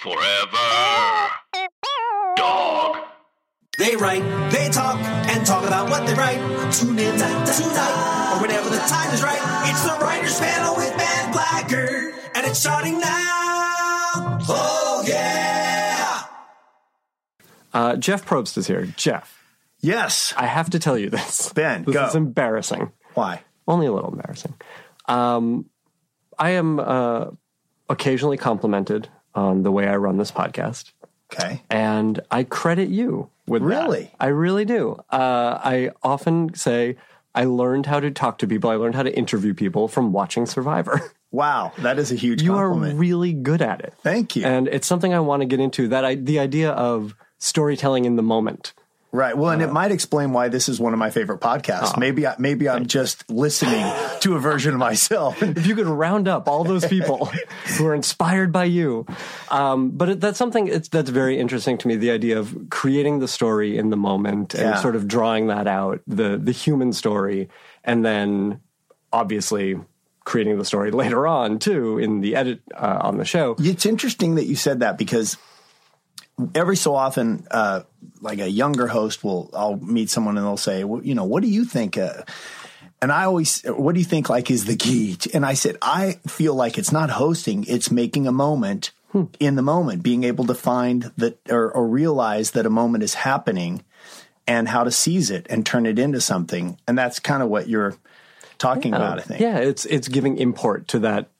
Forever. Dog. They write, they talk, and talk about what they write. Tune in tonight, or whenever the time is right. It's the Writers Panel with Ben Blacker, and it's starting now. Oh, yeah! Uh, Jeff Probst is here. Jeff, Yes. I have to tell you this. Ben, this go. is embarrassing. Why? Only a little embarrassing. Um, I am uh, occasionally complimented on the way I run this podcast, Okay. and I credit you with that. Really? I really do. Uh, I often say I learned how to talk to people. I learned how to interview people from watching Survivor. Wow, that is a huge you are really good at it. Thank you. And it's something I want to get into. That I, the idea of storytelling in the moment. Right. Well, and it might explain why this is one of my favorite podcasts. maybe I, maybe I'm just listening to a version of myself. if you could round up all those people who are inspired by you. Um, but it, that's something it's, that's very interesting to me. The idea of creating the story in the moment and Yeah. sort of drawing that out, the the human story, and then obviously creating the story later on too in the edit uh, on the show. It's interesting that you said that because every so often, uh, like a younger host will, I'll meet someone and they'll say, well, you know, what do you think? Uh, and I always, what do you think like is the key? And I said, I feel like it's not hosting, it's making a moment in the moment, being able to find that or, or realize that a moment is happening and how to seize it and turn it into something. And that's kind of what you're talking about, I think. Yeah, it's it's giving import to that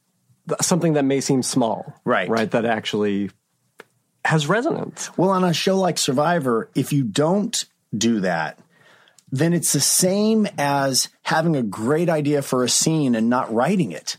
something that may seem small, Right. Right, that actually has resonance. Well, on a show like Survivor, if you don't do that, then it's the same as having a great idea for a scene and not writing it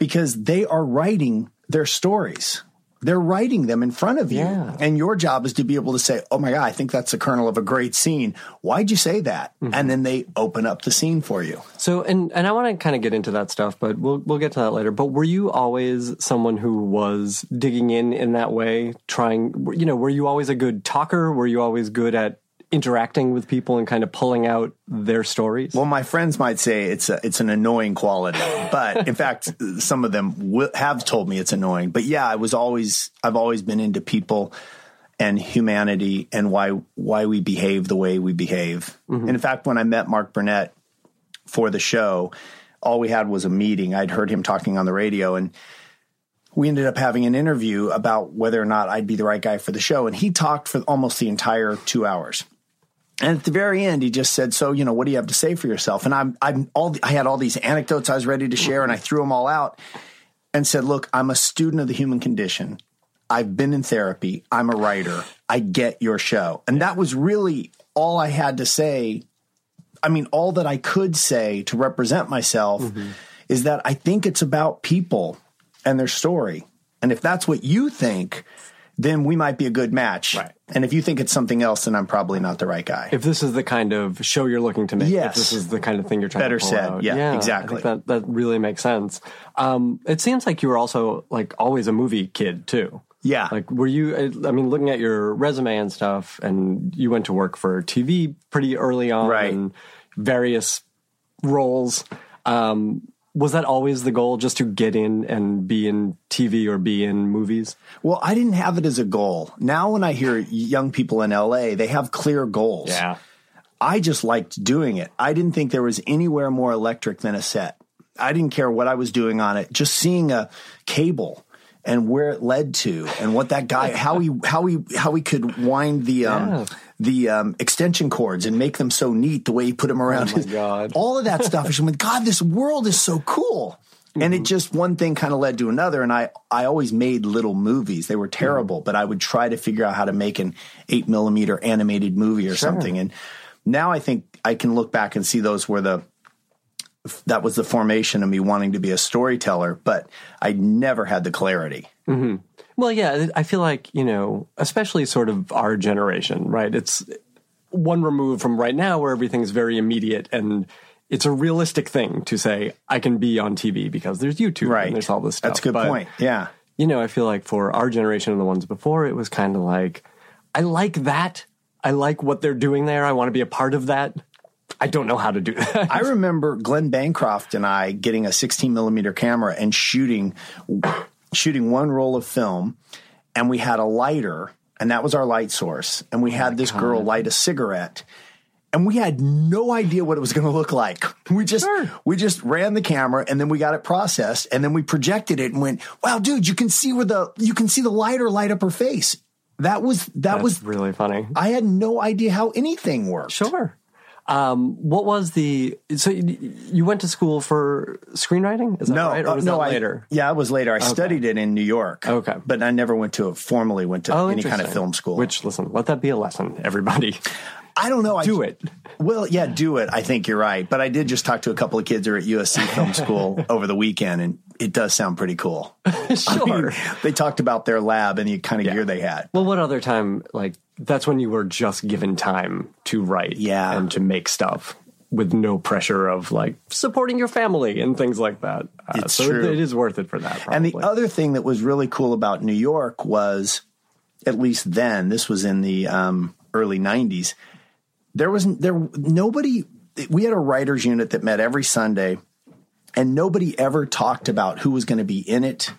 because they are writing their stories. They're writing them in front of you. Yeah. And your job is to be able to say, Oh my God, I think that's the kernel of a great scene. Why'd you say that? Mm-hmm. And then they open up the scene for you. So, and and I want to kind of get into that stuff, but we'll we'll get to that later. But were you always someone who was digging in in that way, trying? You know, were you always a good talker? Were you always good at interacting with people and kind of pulling out their stories? Well, my friends might say it's a, it's an annoying quality, but in fact, some of them will, have told me it's annoying. But yeah, I was always I've always been into people and humanity and why why we behave the way we behave. Mm-hmm. And in fact, when I met Mark Burnett for the show, all we had was a meeting. I'd heard him talking on the radio and we ended up having an interview about whether or not I'd be the right guy for the show. And he talked for almost the entire two hours. And at the very end, he just said, "So, you know, what do you have to say for yourself?" And I'm, I'm all, I had all these anecdotes I was ready to share, and I threw them all out, and said, "Look, I'm a student of the human condition. I've been in therapy. I'm a writer. I get your show." And that was really all I had to say. I mean, all that I could say to represent myself mm-hmm. is that I think it's about people and their story. And if that's what you think, then we might be a good match. Right. And if you think it's something else, then I'm probably not the right guy. if this is the kind of show you're looking to make, Yes. if this is the kind of thing you're trying Better to pull said. out, Yeah, I exactly. think that that really makes sense. Um, it seems like you were also like always a movie kid too. Yeah. Like, were you? I I mean, looking at your resume and stuff, and you went to work for TV pretty early on, Right. various roles. Um, was that always the goal, just to get in and be in TV or be in movies? Well, I didn't have it as a goal. Now, when I hear young people in LA, they have clear goals. Yeah. I just liked doing it. I didn't think there was anywhere more electric than a set. I didn't care what I was doing on it. Just seeing a cable and where it led to and what that guy how he how he how he could wind the um Yeah. the um extension cords and make them so neat the way he put them around Oh my his God. all of that stuff is like god this world is so cool and Mm-hmm. it just one thing kind of led to another and i i always made little movies they were terrible Mm-hmm. but i would try to figure out how to make an eight millimeter animated movie or something and now i think i can look back and see those were the that was the formation of me wanting to be a storyteller but i never had the clarity mm-hmm. Well, yeah, I feel like, you know, especially sort of our generation, right? It's one remove from right now where everything's very immediate and it's a realistic thing to say, I can be on TV because there's YouTube right and there's all this stuff. that's a good But, point yeah You know, I feel like for our generation and the ones before, it was kind of like, I like that. I like what they're doing there. I want to be a part of that. I don't know how to do that. I remember Glenn Bancroft and I getting a 16 millimeter camera and shooting shooting one roll of film and we had a lighter, and that was our light source. And we oh had this girl light a cigarette. And we had no idea what it was going to look like. We just Sure. we just ran the camera and then we got it processed and then we projected it and went, "Wow, dude, you can see where the you can see the lighter light up her face." That was that That's was really funny. I had no idea how anything worked. Sure. Um, what was the? So you, you went to school for screenwriting? Is that No, right? Or uh, was no, that I, later? yeah, it was later. I studied it in New York. Okay. but I never went to a formally went to Oh, any kind of film school. Which, listen, let that be a lesson, everybody. I don't know. I, Do it. Well, yeah, do it. I think you're right. But I did just talk to a couple of kids who are at USC Film School over the weekend, and it does sound pretty cool. Sure. they talked about their lab and the kind of gear they had. well, what other time? Like that's when you were just given time to write, Yeah. and to make stuff with no pressure of like supporting your family and things like that. Uh, It's so true. it is worth it for that. Probably. And the other thing that was really cool about New York was, at least then, this was in the um, early '90s. There wasn't there nobody. We had a writers unit that met every Sunday, and nobody ever talked about who was going to be in it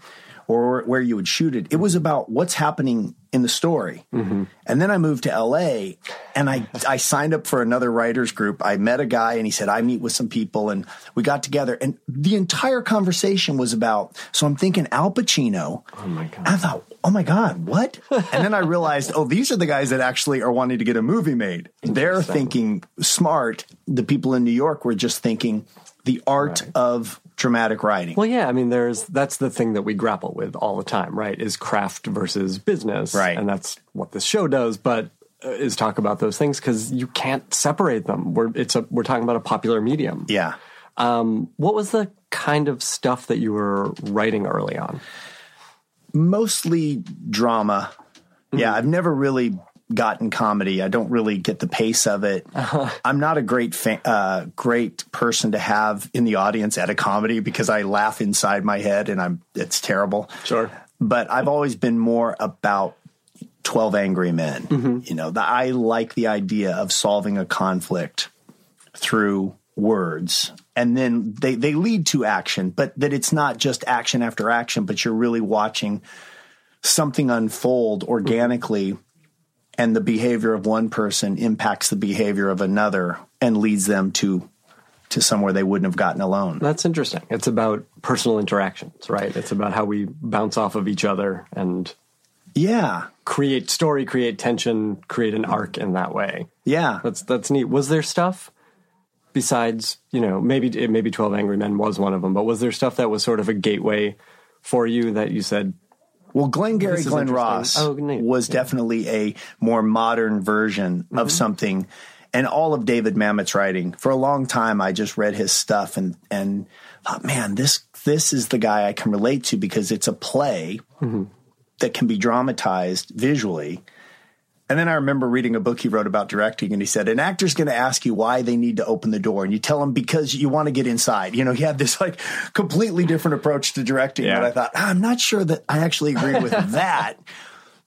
or where you would shoot it. It was about what's happening in the story. Mm-hmm. And then I moved to LA and I, I signed up for another writers group. I met a guy and he said, I meet with some people and we got together and the entire conversation was about, so I'm thinking Al Pacino. Oh my God. I thought, oh my God, what? and then I realized, oh, these are the guys that actually are wanting to get a movie made. They're thinking smart. The people in New York were just thinking the art of dramatic writing. Well, yeah, I mean, there's that's the thing that we grapple with all the time, right? Is craft versus business, Right. And that's what this show does, but uh, is talk about those things because you can't separate them. We're it's a we're talking about a popular medium. yeah. Um, what was the kind of stuff that you were writing early on? mostly drama. Yeah, I've never really gotten comedy. I don't really get the pace of it. I'm not a great fa- uh, great person to have in the audience at a comedy because I laugh inside my head and I'm it's terrible. Sure. But I've always been more about 12 angry men. Mm-hmm. You know, the, I like the idea of solving a conflict through words and then they, they lead to action, but that it's not just action after action, but you're really watching something unfold organically and the behavior of one person impacts the behavior of another and leads them to to somewhere they wouldn't have gotten alone. That's interesting. It's about personal interactions, right? It's about how we bounce off of each other and Yeah. Create story, create tension, create an arc in that way. Yeah. That's that's neat. Was there stuff besides you know maybe maybe Twelve Angry Men was one of them, but was there stuff that was sort of a gateway for you that you said Well, Glengarry This is Glen. Ross Oh, neat. was definitely a more modern version Mm-hmm. of something. And all of David Mamet's writing, for a long time, I just read his stuff and and thought, man, this this is the guy I can relate to because it's a play Mm-hmm. That can be dramatized visually. And then I remember reading a book he wrote about directing, and he said, An actor's going to ask you why they need to open the door. And you tell them because you want to get inside. You know, he had this like completely different approach to directing. Yeah. But I thought, "Ah, I'm not sure that I actually agree with that.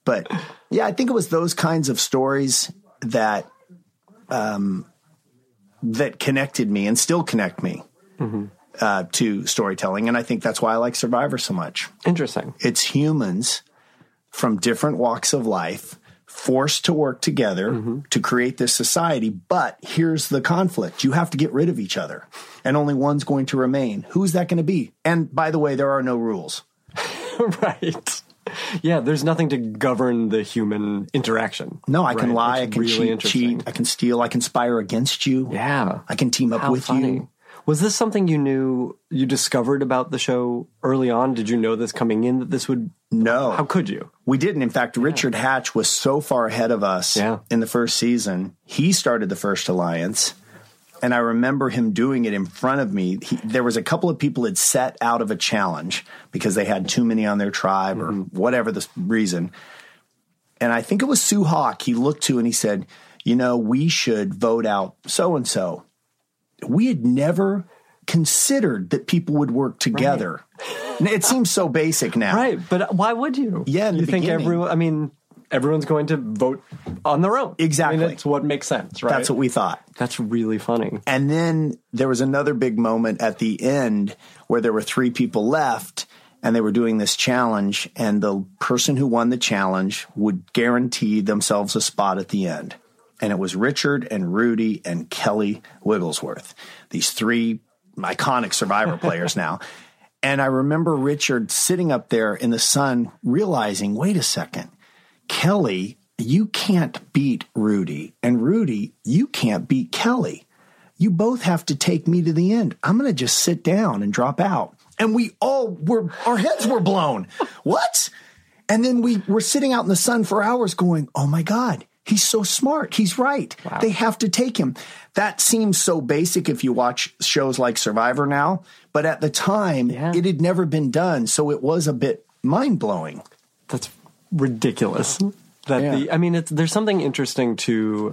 But yeah, I think it was those kinds of stories that, um, that connected me and still connect me uh, to storytelling. And I think that's why I like Survivor so much interesting? it's humans from different walks of life forced to work together to create this society. But here's the conflict you have to get rid of each other, and only one's going to remain. Who's that going to be? And by the way, there are no rules. right. Yeah, there's nothing to govern the human interaction. No, I can Right, lie, I can really cheat, cheat, I can steal, I can conspire against you. Yeah. I can team up How with funny. you. Was this something you knew you discovered about the show early on? Did you know this coming in that this would No. How could you? We didn't. In fact, Richard Hatch was so far ahead of us Yeah. in the first season. He started the first alliance. And I remember him doing it in front of me. He, there was a couple of people had set out of a challenge because they had too many on their tribe or mm-hmm. whatever the reason. And I think it was Sue Hawk he looked to and he said, You know, we should vote out so and so. We had never considered that people would work together. It seems so basic now. Right, but why would you? Yeah, you think beginning. everyone? I mean, everyone's going to vote on their own. Exactly. I mean, that's what makes sense, right? That's what we thought. That's really funny. And then there was another big moment at the end where there were three people left, and they were doing this challenge, and the person who won the challenge would guarantee themselves a spot at the end. And it was Richard and Rudy and Kelly Wigglesworth, these three iconic survivor players now. And I remember Richard sitting up there in the sun, realizing, wait a second, Kelly, you can't beat Rudy. And Rudy, you can't beat Kelly. You both have to take me to the end. I'm going to just sit down and drop out. And we all were, our heads were blown. what? And then we were sitting out in the sun for hours going, oh my God, he's so smart. He's right. They have to take him. That seems so basic if you watch shows like Survivor now. But at the time, Yeah. it had never been done. So it was a bit mind blowing. That's ridiculous. That Yeah. the I mean, it's there's something interesting to,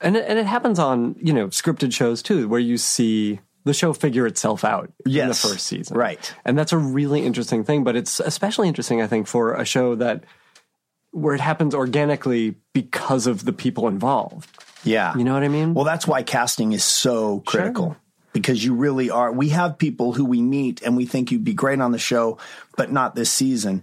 and it, and it happens on you know scripted shows too, where you see the show figure itself out in the first season, Right. And that's a really interesting thing. But it's especially interesting, I think, for a show that where it happens organically because of the people involved. Yeah. You know what I mean? Well, that's why casting is so critical because you really are. We have people who we meet and we think you'd be great on the show, but not this season.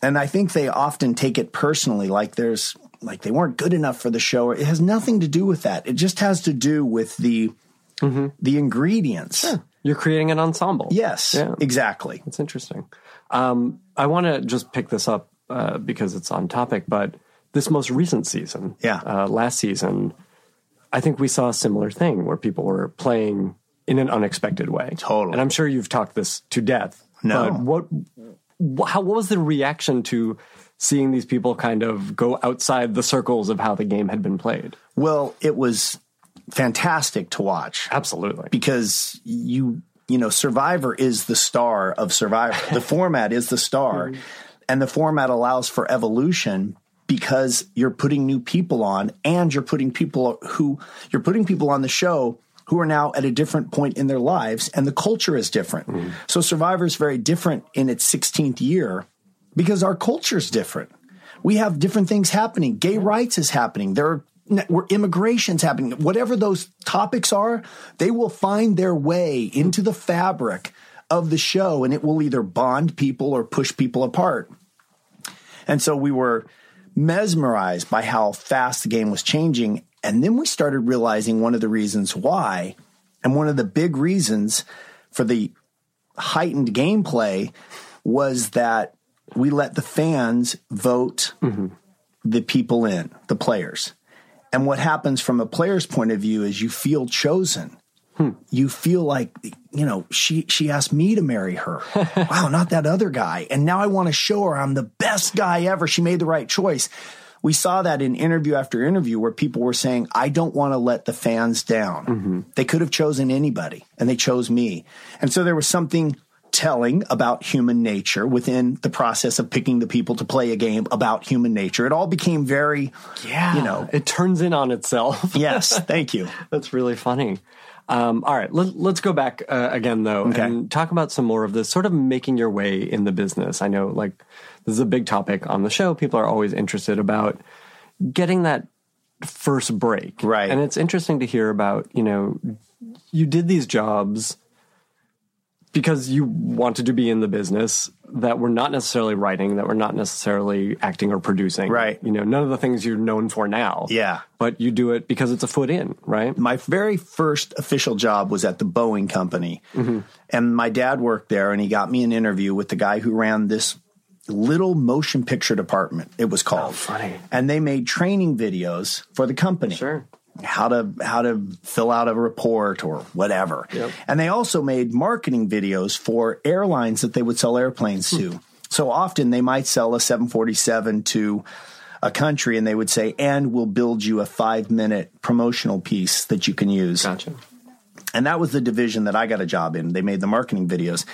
And I think they often take it personally, like there's like they weren't good enough for the show. It has nothing to do with that. It just has to do with the the ingredients. You're creating an ensemble. Yes, Yeah. exactly. It's interesting. Um, I want to just pick this up uh, because it's on topic, but this most recent season, Yeah. uh, last season, I think we saw a similar thing where people were playing in an unexpected way. Totally. And I'm sure you've talked this to death. No. But what, wh- how, what was the reaction to seeing these people kind of go outside the circles of how the game had been played? Well, it was fantastic to watch. Absolutely. because you you know survivor is the star of survivor the format is the star and the format allows for evolution because you're putting new people on and you're putting people who you're putting people on the show who are now at a different point in their lives and the culture is different mm. so survivor is very different in its 16th year because our culture is different we have different things happening. Gay rights is happening. There are where immigration's happening. Whatever those topics are, they will find their way into the fabric of the show and it will either bond people or push people apart. And so we were mesmerized by how fast the game was changing. And then we started realizing one of the reasons why, and one of the big reasons for the heightened gameplay was that we let the fans vote mm-hmm. the people in, the players. And what happens from a player's point of view is you feel chosen. Hmm. You feel like, you know, she she asked me to marry her. wow, not that other guy. And now I want to show her I'm the best guy ever. She made the right choice. We saw that in interview after interview where people were saying, I don't want to let the fans down. Mm-hmm. They could have chosen anybody and they chose me. And so there was something telling about human nature within the process of picking the people to play a game about human nature. It all became very, Yeah. you know, it turns in on itself. yes, thank you. That's really funny. Um, all right, let, let's go back uh, again though Okay. and talk about some more of this sort of making your way in the business. I know, like, this is a big topic on the show. People are always interested about getting that first break, Right. And it's interesting to hear about. You know, you did these jobs because you wanted to be in the business that we're not necessarily writing, that we're not necessarily acting or producing, Right. You know, none of the things you're known for now, Yeah. But you do it because it's a foot in, right? My very first official job was at the Boeing company. Mm-hmm. And my dad worked there and he got me an interview with the guy who ran this little motion picture department, it was called. Oh, funny. And they made training videos for the company. Sure. How to how to fill out a report or whatever. Yep. And they also made marketing videos for airlines that they would sell airplanes to. Hmm. So often they might sell a 747 to a country and they would say, and we'll build you a five minute promotional piece that you can use. Gotcha. And that was the division that I got a job in. They made the marketing videos.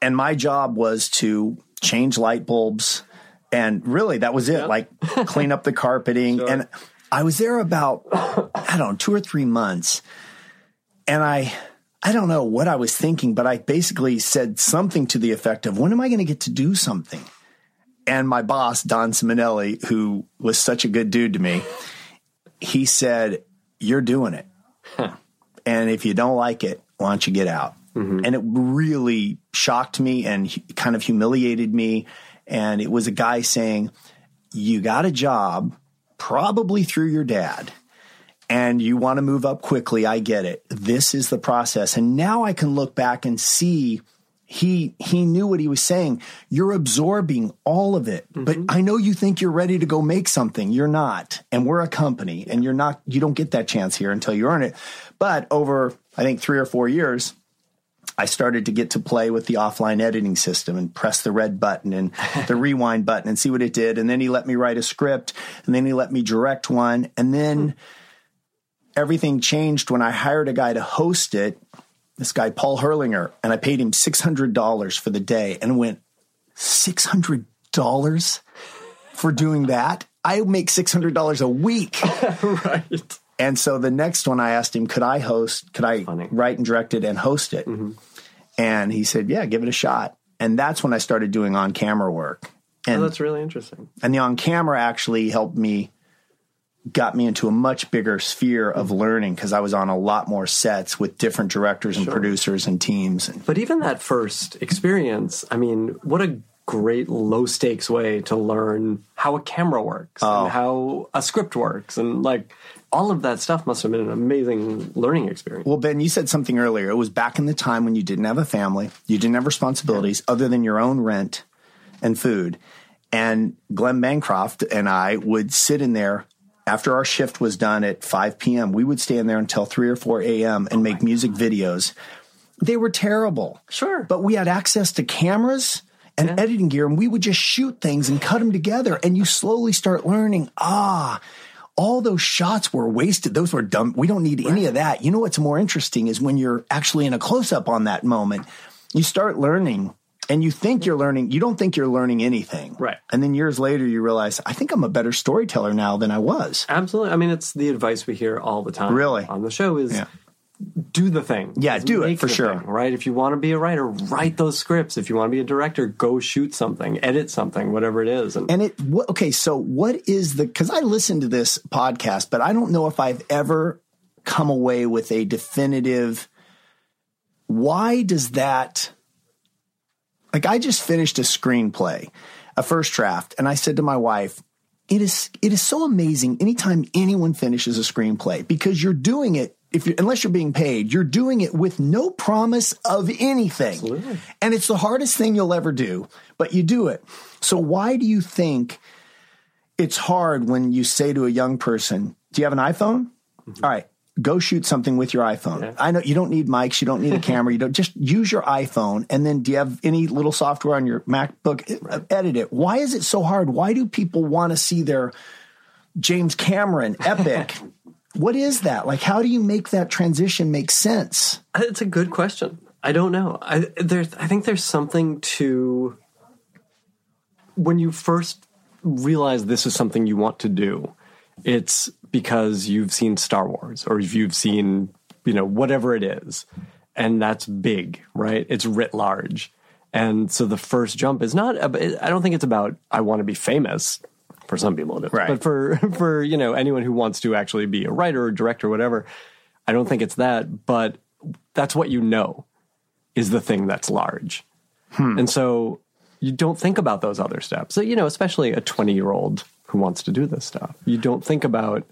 And my job was to change light bulbs. And really, that was it like clean up the carpeting. And I was there about, I don't know, two or three months. And I, I don't know what I was thinking, but I basically said something to the effect of, when am I going to get to do something? And my boss, Don Simonelli, who was such a good dude to me, he said, You're doing it. And if you don't like it, why don't you get out? Mm-hmm. and it really shocked me and kind of humiliated me. And it was a guy saying, "You got a job, probably through your dad." and you want to move up quickly, I get it. This is the process. And now I can look back and see he he knew what he was saying. You're absorbing all of it. But mm-hmm. I know you think you're ready to go make something. You're not. And we're a company and you're not you don't get that chance here until you earn it. But over I think 3 or 4 years I started to get to play with the offline editing system and press the red button and the rewind button and see what it did. And then he let me write a script and then he let me direct one. And then hmm. everything changed when I hired a guy to host it, this guy, Paul Hurlinger, and I paid him $600 for the day and went, $600 for doing that? I make $600 a week. right. And so the next one I asked him, could I host, could I Funny. write and direct it and host it? Mm-hmm. And he said, yeah, give it a shot. And that's when I started doing on camera work. Oh, and, Oh, that's really interesting. and the on camera actually helped me, got me into a much bigger sphere of learning because I was on a lot more sets with different directors and producers and teams. And But even that first experience, I mean, what a great low stakes way to learn how a camera works Oh. and how a script works and like all of that stuff must have been an amazing learning experience. Well, Ben, you said something earlier. It was back in the time when you didn't have a family, you didn't have responsibilities other than your own rent and food. And Glenn Bancroft and I would sit in there after our shift was done at 5 p.m. We would stay in there until 3 or 4 a.m. and make music videos. They were terrible. Sure. But we had access to cameras and editing gear, and we would just shoot things and cut them together. And you slowly start learning, ah, all those shots were wasted. Those were dumb. We don't need any of that. You know what's more interesting is when you're actually in a close up on that moment, you start learning and you think you're learning, you don't think you're learning anything. Right. And then years later, you realize, I think I'm a better storyteller now than I was. Absolutely. I mean, it's the advice we hear all the time. Really? On the show is Yeah. Do the thing. Yeah, do it, for sure. thing, right? If you want to be a writer, write those scripts. If you want to be a director, go shoot something, edit something, whatever it is. And, And it, what, okay, so what is the, because I listened to this podcast, but I don't know if I've ever come away with a definitive, why does that, like I just finished a screenplay, a first draft, and I said to my wife, it is it is so amazing anytime anyone finishes a screenplay because you're doing it if you unless you're being paid you're doing it with no promise of anything. And it's the hardest thing you'll ever do but you do it. So why do you think it's hard when you say to a young person do you have an iphone? All right go shoot something with your iphone. I know you don't need mics you don't need a camera you don't just use your iphone and then do you have any little software on your macbook? Uh, edit it. Why is it so hard? Why do people want to see their james cameron epic what is that like how do you make that transition make sense It's a good question. I don't know. I there I think there's something to when you first realize this is something you want to do. It's because you've seen Star Wars or you've seen, you know, whatever it is. And that's big, right? It's writ large. And so the first jump is not I don't think it's about I want to be famous. For some people it is. Right. But for for, you know, anyone who wants to actually be a writer or director or whatever, I don't think it's that, but that's what you know is the thing that's large. Hmm. And so you don't think about those other steps. So, you know, especially a 20 year old who wants to do this stuff. You don't think about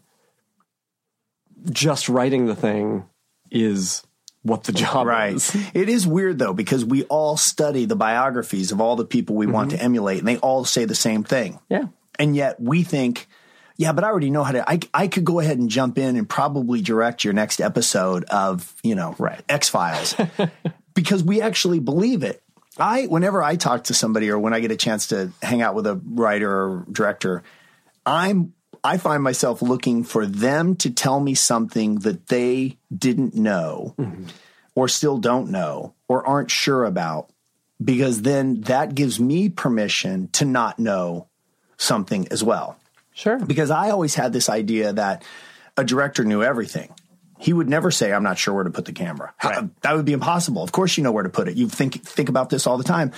just writing the thing is what the job Right. is. It is weird though because we all study the biographies of all the people we want mm-hmm. to emulate and they all say the same thing. Yeah. And yet we think, yeah, but I already know how to I I could go ahead and jump in and probably direct your next episode of, you know, Right. X-Files. because we actually believe it. I whenever I talk to somebody or when I get a chance to hang out with a writer or director, I'm I find myself looking for them to tell me something that they didn't know mm-hmm. or still don't know or aren't sure about because then that gives me permission to not know something as well. Sure. Because I always had this idea that a director knew everything. He would never say, "I'm not sure where to put the camera." How- that would be impossible. Of course, you know where to put it. You think think about this all the time.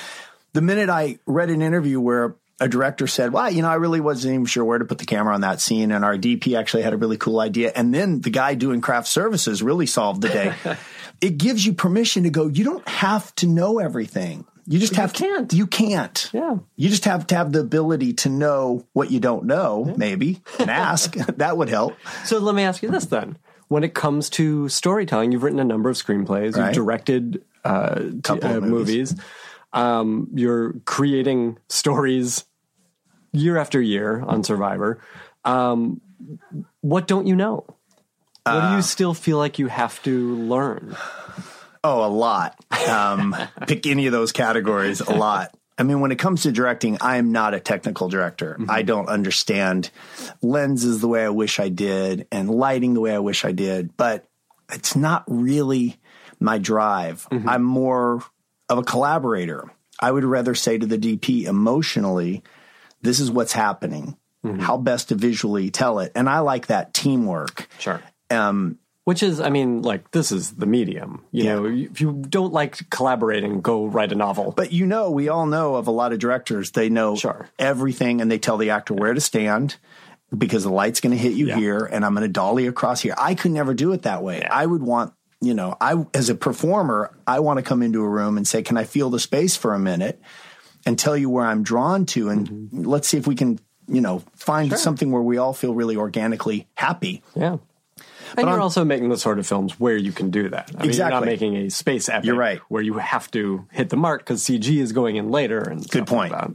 The minute I read an interview where a director said, "Well, you know, I really wasn't even sure where to put the camera on that scene," and our DP actually had a really cool idea, and then the guy doing craft services really solved the day. it gives you permission to go, you don't have to know everything. You just have can't. to, you can't. Yeah. You just have to have the ability to know what you don't know, maybe, and ask. that would help. So let me ask you this then. When it comes to storytelling, you've written a number of screenplays, Right. you've directed uh, t- uh, of movies, movies. um, you're creating stories year after year on Survivor. Um, what don't you know? What Uh, do you still feel like you have to learn? Oh, a lot. Um, pick any of those categories, a lot. I mean, when it comes to directing, I am not a technical director. I don't understand lenses the way I wish I did and lighting the way I wish I did, but it's not really my drive. I'm more of a collaborator. I would rather say to the DP emotionally, this is what's happening, how best to visually tell it. And I like that teamwork. Sure. Um, Which is, I mean, like this is the medium. You Yeah. know, if you don't like collaborating, go write a novel. But you know, we all know of a lot of directors. They know Sure. everything, and they tell the actor where to stand because the light's going to hit you Yeah. here, and I'm going to dolly across here. I could never do it that way. I would want, you know, I as a performer, I want to come into a room and say, "Can I feel the space for a minute?" and tell you where I'm drawn to, and Mm-hmm. let's see if we can, you know, find something where we all feel really organically happy. Yeah. And you're on- also making the sort of films where you can do that. I mean, you're not making a space epic You're right. where you have to hit the mark because CG is going in later. And Good like point. that.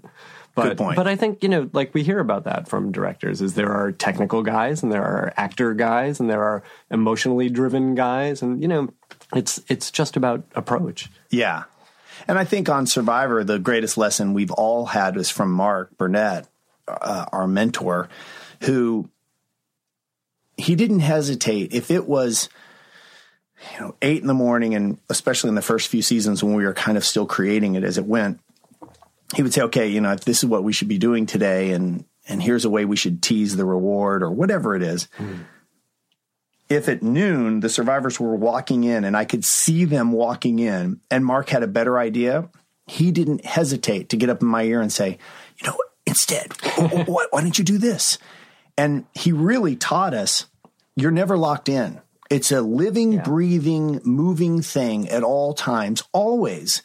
But, Good point. But I think, you know, like we hear about that from directors is there are technical guys and there are actor guys and there are emotionally driven guys. And, you know, it's, it's just about approach. Yeah. And I think on Survivor, the greatest lesson we've all had is from Mark Burnett, uh, our mentor, who he didn't hesitate. If it was, you know, eight in the morning, and especially in the first few seasons when we were kind of still creating it as it went, he would say, okay, you know, this is what we should be doing today. And, and here's a way we should tease the reward or whatever it is mm-hmm. if at noon the survivors were walking in and I could see them walking in and Mark had a better idea, he didn't hesitate to get up in my ear and say, you know, instead, wh- wh- why don't you do this? And he really taught us you're never locked in. It's a living, breathing, moving thing at all times, always.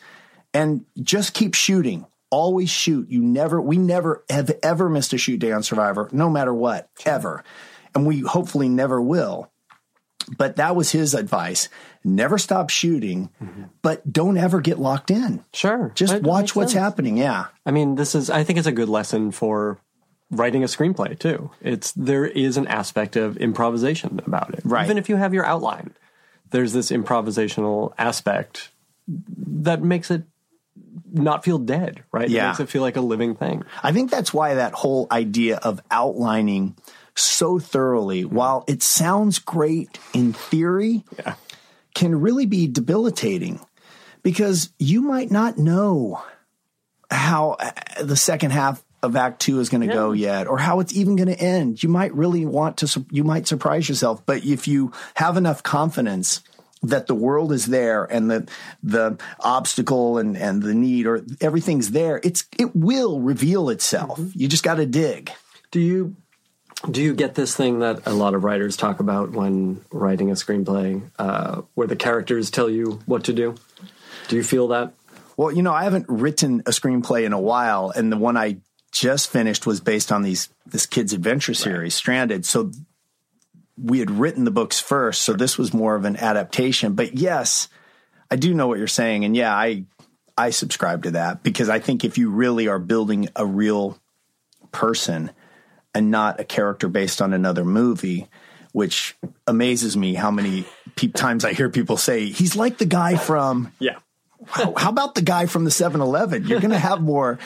And just keep shooting. Always shoot. You never, we never have ever missed a shoot day on Survivor, no matter what, ever. And we hopefully never will but that was his advice. Never stop shooting, mm-hmm. but don't ever get locked in. Sure. Just watch what's sense. happening. Yeah. I mean, this is, I think it's a good lesson for writing a screenplay too. It's, there is an aspect of improvisation about it. Right. Even if you have your outline, there's this improvisational aspect that makes it not feel dead, right? It Yeah. makes it feel like a living thing. I think that's why that whole idea of outlining so thoroughly, while it sounds great in theory, Yeah. can really be debilitating because you might not know how uh, the second half of act 2 is going to go yet or how it's even going to end. You might really want to you might surprise yourself but if you have enough confidence that the world is there and the the obstacle and and the need or everything's there it's it will reveal itself. You just got to dig. Do you do you get this thing that a lot of writers talk about when writing a screenplay, uh, where the characters tell you what to do? Do you feel that? Well, you know, I haven't written a screenplay in a while, and the one I just finished was based on these this kids adventure series, Stranded. So we had written the books first, so this was more of an adaptation. But yes, I do know what you're saying, and yeah, I I subscribe to that because I think if you really are building a real person and not a character based on another movie, which amazes me how many pe- times I hear people say he's like the guy from Yeah, how, how about the guy from the 7-Eleven? You're going to have more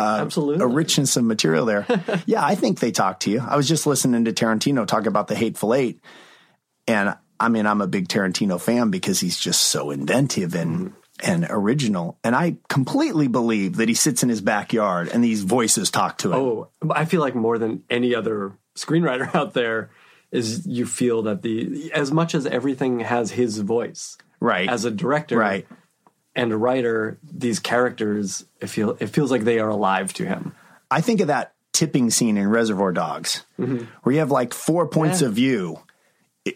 Uh, absolutely. a richness of material there. yeah, I think they talk to you. I was just listening to Tarantino talk about the Hateful Eight, and I mean, I'm a big Tarantino fan because he's just so inventive and mm-hmm. and original. And I completely believe that he sits in his backyard and these voices talk to him. Oh, I feel like more than any other screenwriter out there is you feel that the as much as everything has his voice, Right. As a director, Right. And a writer, these characters, it feel it feels like they are alive to him. I think of that tipping scene in Reservoir Dogs, where you have like four points Yeah. of view,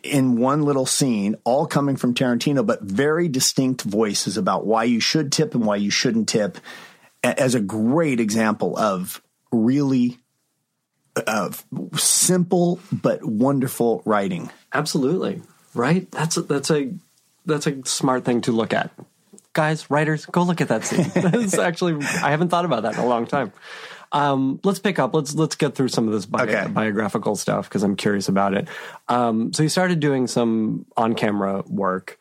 in one little scene, all coming from Tarantino, but very distinct voices about why you should tip and why you shouldn't tip, as a great example of really uh, simple but wonderful writing. Absolutely. Right? That's a, that's a that's a smart thing to look at. Guys, writers, go look at that scene. That's actually I haven't thought about that in a long time. Um, let's pick up. Let's let's get through some of this bi- Okay. biographical stuff because I'm curious about it. Um, so you started doing some on camera work,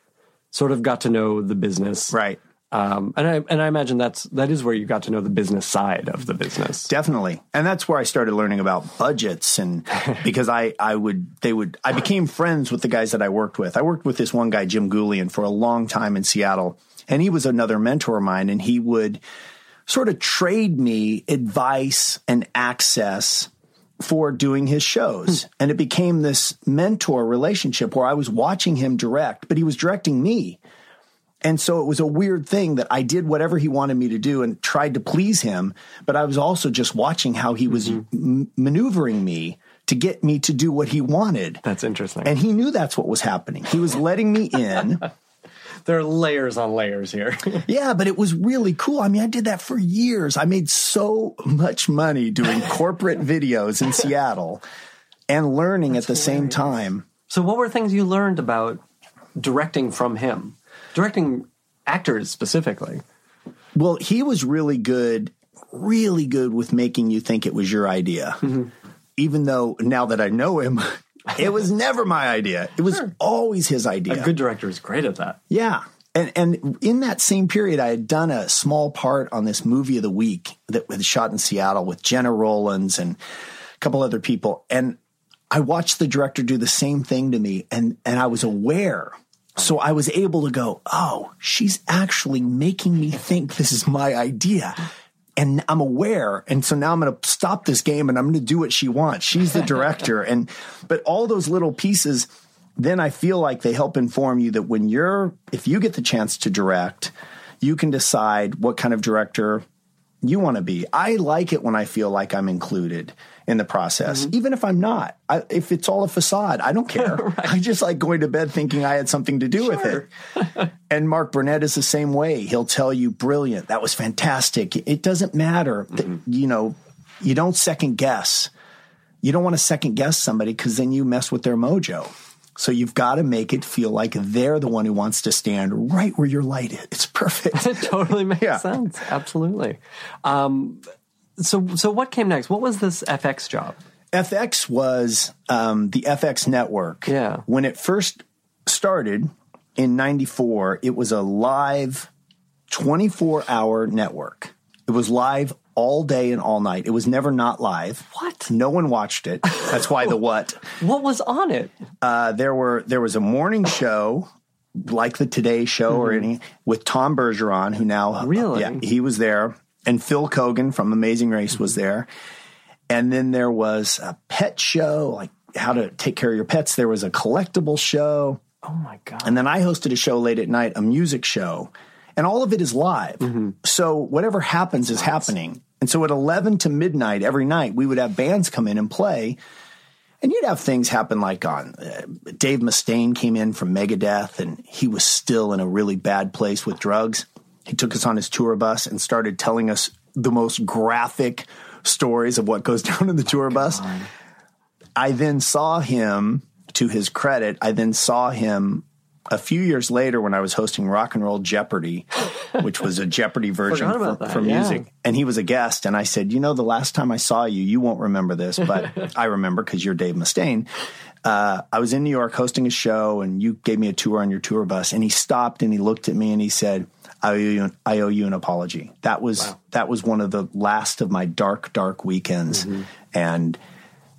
sort of got to know the business, Right. Um, and I and I imagine that's that is where you got to know the business side of the business. Definitely. And that's where I started learning about budgets and because I, I would, they would, I became friends with the guys that I worked with. I worked with this one guy, Jim Goulian, for a long time in Seattle. And he was another mentor of mine and he would sort of trade me advice and access for doing his shows. Hmm. And it became this mentor relationship where I was watching him direct, but he was directing me. And so it was a weird thing that I did whatever he wanted me to do and tried to please him, but I was also just watching how he was mm-hmm. m- maneuvering me to get me to do what he wanted. That's interesting. And he knew that's what was happening. He was letting me in. there are layers on layers here. yeah, but it was really cool. I mean, I did that for years. I made so much money doing corporate videos in Seattle and learning at the same time. so, what were things you learned about directing from him? Directing actors specifically. Well, he was really good, really good with making you think it was your idea. Mm-hmm. Even though now that I know him, it was never my idea. It was always his idea. A good director is great at that. Yeah. And and in that same period, I had done a small part on this movie of the week that was shot in Seattle with Jenna Rollins and a couple other people. And I watched the director do the same thing to me, and and I was aware. So I was able to go, oh, she's actually making me think this is my idea. And I'm aware. And so now I'm going to stop this game and I'm going to do what she wants. She's the director. and, but all those little pieces, then I feel like they help inform you that when you're, if you get the chance to direct, you can decide what kind of director you want to be. I like it when I feel like I'm included in the process, even if I'm not. I, if it's all a facade, I don't care. I just like going to bed thinking I had something to do with it. and Mark Burnett is the same way. He'll tell you, brilliant, that was fantastic. It doesn't matter. that, you know, you don't second guess. You don't want to second guess somebody because then you mess with their mojo. So you've got to make it feel like they're the one who wants to stand right where your light is. It's perfect. It totally makes Yeah. sense. Absolutely. Um, so, so what came next? What was this FX job? FX was um, the FX network. Yeah. When it first started in 94, it was a live 24 hour network. It was live all day and all night. It was never not live. What? No one watched it. That's why the what. What was on it? Uh, there were there was a morning show like the Today Show or any with Tom Bergeron, who now Mm-hmm. Really? yeah he was there, and Phil Keoghan from Amazing Race was there, and then there was a pet show like how to take care of your pets. There was a collectible show, Oh my god! and then I hosted a show late at night, a music show, and all of it is live. So whatever happens is happening. And so at 11 to midnight every night, we would have bands come in and play. And you'd have things happen like on uh, Dave Mustaine came in from Megadeth and he was still in a really bad place with drugs. He took us on his tour bus and started telling us the most graphic stories of what goes down in the tour bus. I then saw him, to his credit, I then saw him a few years later when I was hosting Rock and Roll Jeopardy, which was a Jeopardy version for, that, for yeah. music. And he was a guest. And I said, You know, the last time I saw you, you won't remember this, but I remember because you're Dave Mustaine. Uh, I was in New York hosting a show and you gave me a tour on your tour bus. And he stopped and he looked at me and he said, I owe you, I owe you an apology. That was that was one of the last of my dark, dark weekends. Mm-hmm. And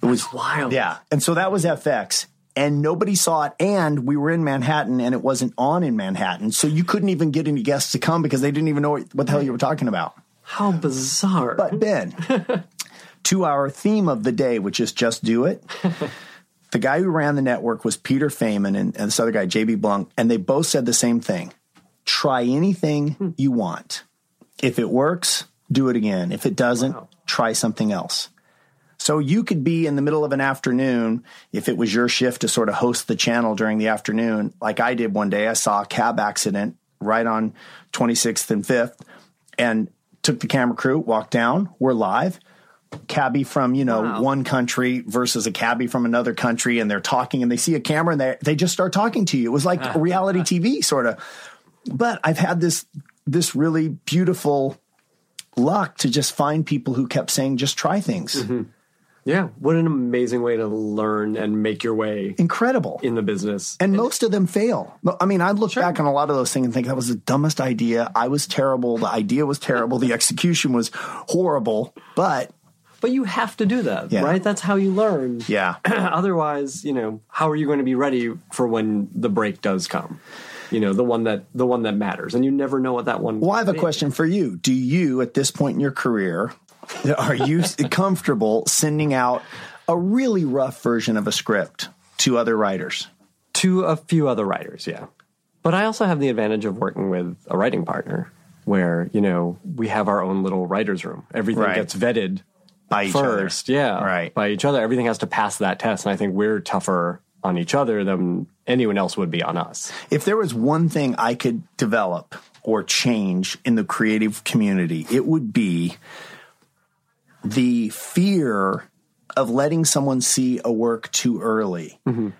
it was wild. Yeah. And so that was FX. And nobody saw it. And we were in Manhattan and it wasn't on in Manhattan. So you couldn't even get any guests to come because they didn't even know what, what the hell you were talking about. How bizarre! But Ben, to our theme of the day, which is just do it. the guy who ran the network was Peter Feynman and, and this other guy, JB Blanc, and they both said the same thing. Try anything hmm. you want. If it works, do it again. If it doesn't, try something else. So you could be in the middle of an afternoon if it was your shift to sort of host the channel during the afternoon, like I did one day. I saw a cab accident right on 26th and 5th and took the camera crew, walked down, we're live. Cabbie from, you know, Wow. one country versus a cabbie from another country and they're talking and they see a camera and they they just start talking to you. It was like reality TV sort of. But I've had this this really beautiful luck to just find people who kept saying just try things. Mm-hmm. Yeah. What an amazing way to learn and make your way Incredible. in the business. and most of them fail. I mean, I look back on a lot of those things and think that was the dumbest idea. I was terrible. The idea was terrible. The execution was horrible. But But you have to do that, Yeah. right? That's how you learn. yeah, Otherwise, you know, how are you going to be ready for when the break does come? You know, the one that the one that matters, and you never know what that one. Well, I have a question for you. Do you, at this point in your career, are you comfortable sending out a really rough version of a script to other writers? to a few other writers, yeah. But I also have the advantage of working with a writing partner, where you know we have our own little writers' room. Everything Right. gets vetted By each first, other. yeah, Right. by each other. Everything has to pass that test, and I think we're tougher on each other than anyone else would be on us. If there was one thing I could develop or change in the creative community, it would be the fear of letting someone see a work too early. Mm-hmm.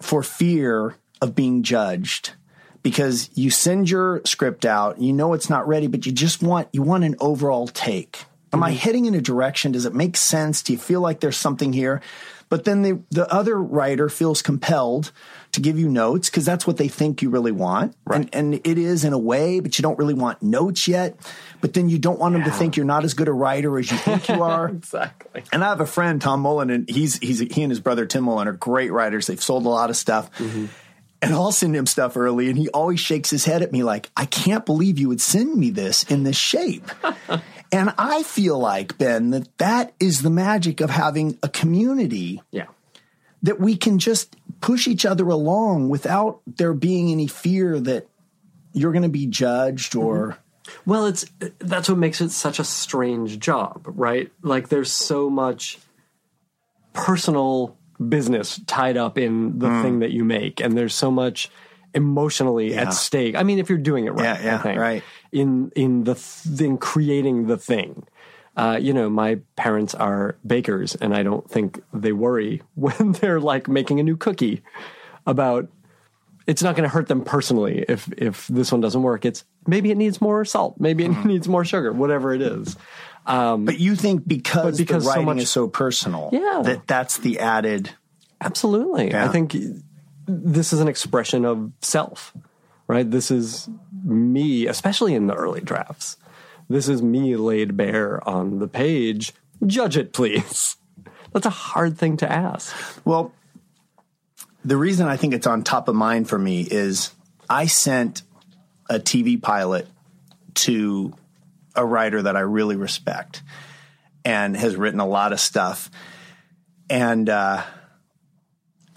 For fear of being judged. Because you send your script out you know it's not ready but you just want you want an overall take. Am i mm-hmm. heading in a direction? Does it make sense? Do you feel like there's something here but then the the other writer feels compelled to give you notes because that's what they think you really want and, and it is in a way but you don't really want notes yet but then you don't want them to think you're not as good a writer as you think you are Exactly. and I have a friend, Tom Mullen, and he's he's he and his brother Tim Mullen are great writers. They've sold a lot of stuff. Mm-hmm. And I'll send him stuff early, and he always shakes his head at me like, I can't believe you would send me this in this shape. and I feel like, Ben, that that is the magic of having a community Yeah. that we can just push each other along without there being any fear that you're going to be judged or. Mm-hmm. Well, it's that's what makes it such a strange job, right? Like there's so much personal business tied up in the mm. thing that you make, and there's so much emotionally Yeah. at stake. I mean, if you're doing it right, Yeah, yeah, right. in in the th- in creating the thing. Uh, you know, my parents are bakers, and I don't think they worry when they're like making a new cookie about it's not going to hurt them personally if if this one doesn't work. It's maybe it needs more salt, maybe it needs more sugar, whatever it is. Um, But you think because, because the so writing much- is so personal, Yeah. that that's the added. Absolutely, Yeah. I think this is an expression of self, right? This is me, especially in the early drafts. This is me laid bare on the page. Judge it, please. That's a hard thing to ask. Well, the reason I think it's on top of mind for me is I sent a TV pilot to a writer that I really respect and has written a lot of stuff. And uh,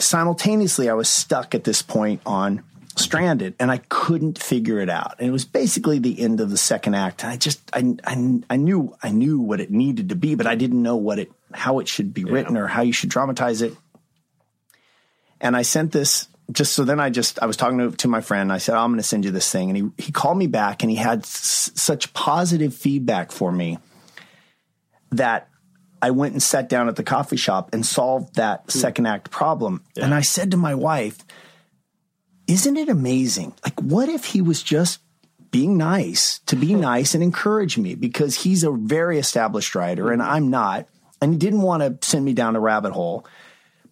simultaneously, I was stuck at this point on Stranded and I couldn't figure it out. And it was basically the end of the second act. And I just, I, I, I knew, I knew what it needed to be, but I didn't know what it, how it should be written or how you should dramatize it and I sent this just so then I just I was talking to, to my friend. I said, oh, "I'm going to send you this thing," and he he called me back and he had s- such positive feedback for me that I went and sat down at the coffee shop and solved that hmm. second act problem. And I said to my wife, "Isn't it amazing? Like, what if he was just being nice to be nice and encourage me because he's a very established writer and hmm. I'm not, and he didn't want to send me down a rabbit hole."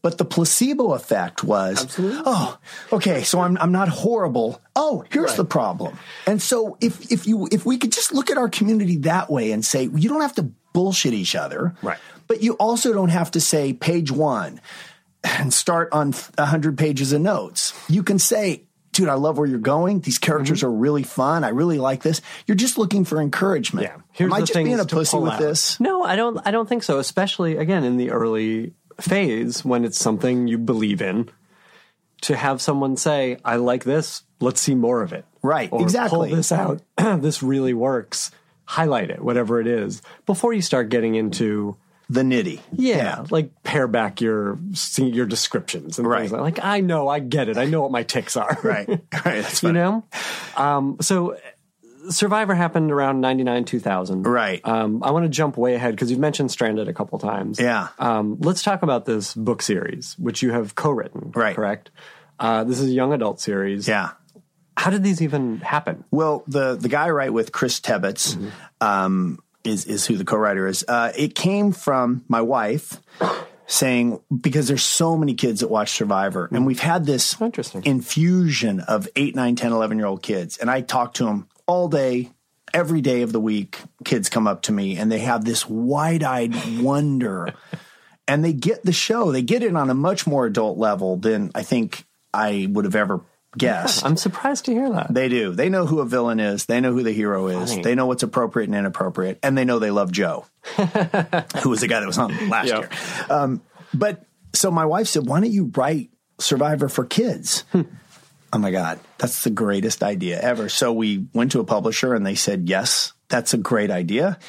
But the placebo effect was, oh, okay, so I'm I'm not horrible. Oh, here's the problem. And so if if you if we could just look at our community that way and say you don't have to bullshit each other, Right. But you also don't have to say page one and start on a hundred pages of notes. You can say. Dude, I love where you're going. These characters mm-hmm. are really fun. I really like this. You're just looking for encouragement. Yeah. Here's Am I the just things being a pussy with out. this? No, I don't. I don't think so. Especially again in the early phase when it's something you believe in. To have someone say, "I like this. Let's see more of it." Right, Or exactly. Pull this out. this really works. Highlight it, whatever it is, before you start getting into the nitty. Yeah, like pare back your your descriptions and Right. things like. Like I know, I get it. I know what my ticks are. Right. Right. That's you know. Um, so, Survivor happened around ninety nine two thousand. Right. Um, I want to jump way ahead because you've mentioned Stranded a couple times. Yeah. Um, let's talk about this book series, which you have co-written. Right. Correct. Uh, this is a young adult series. Yeah. How did these even happen? Well, the the guy I write with, Chris Tebbetts, um, is is who the co-writer is. Uh, it came from my wife saying because there's so many kids that watch Survivor, and we've had this Interesting. infusion of 8, 9, 10, 11 year old kids, and I talk to them all day. Every day of the week, kids come up to me and they have this wide eyed wonder and they get the show. They get it on a much more adult level than I think I would have ever guessed. I'm surprised to hear that. They do. They know who a villain is. They know who the hero is. Funny. They know what's appropriate and inappropriate, and they know they love Joe, who was the guy that was on last Yeah. year. Um, but so my wife said, "Why don't you write Survivor for kids?" oh my god, that's the greatest idea ever. So we went to a publisher, and they said, "Yes, that's a great idea."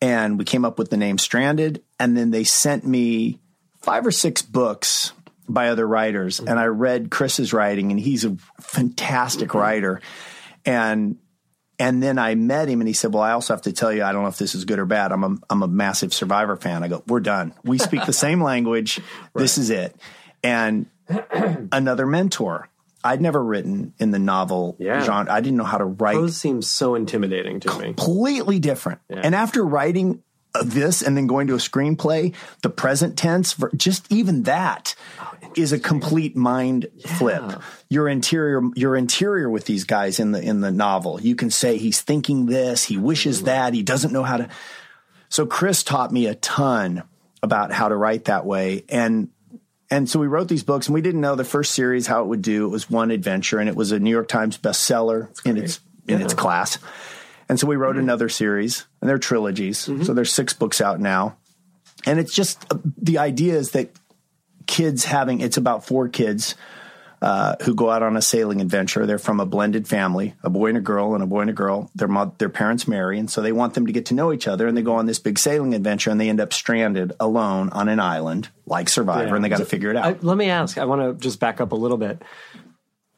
And we came up with the name Stranded, and then they sent me five or six books by other writers, and I read Chris's writing, and he's a fantastic mm-hmm. writer. And and then I met him, and he said, "Well, I also have to tell you, I don't know if this is good or bad. I'm a I'm a massive Survivor fan." I go, "We're done. We speak the same language. This is it." And another mentor. I'd never written in the novel Yeah. genre. I didn't know how to write Those seem so intimidating to me. completely different. And after writing this and then going to a screenplay, the present tense, just even that oh, is a complete mind flip. Your interior, your interior with these guys in the in the novel. You can say he's thinking this, he wishes mm-hmm. that, he doesn't know how to. So Chris taught me a ton about how to write that way, and and so we wrote these books, and we didn't know the first series how it would do. It was one adventure, and it was a New York Times bestseller in its in its class. And so we wrote another series, and they're trilogies. So there's six books out now, and it's just uh, the idea is that kids having it's about four kids uh, who go out on a sailing adventure. They're from a blended family, a boy and a girl, and a boy and a girl. Their mo- their parents marry, and so they want them to get to know each other. And they go on this big sailing adventure, and they end up stranded alone on an island, like Survivor, and they got to figure it out. I, let me ask. I want to just back up a little bit.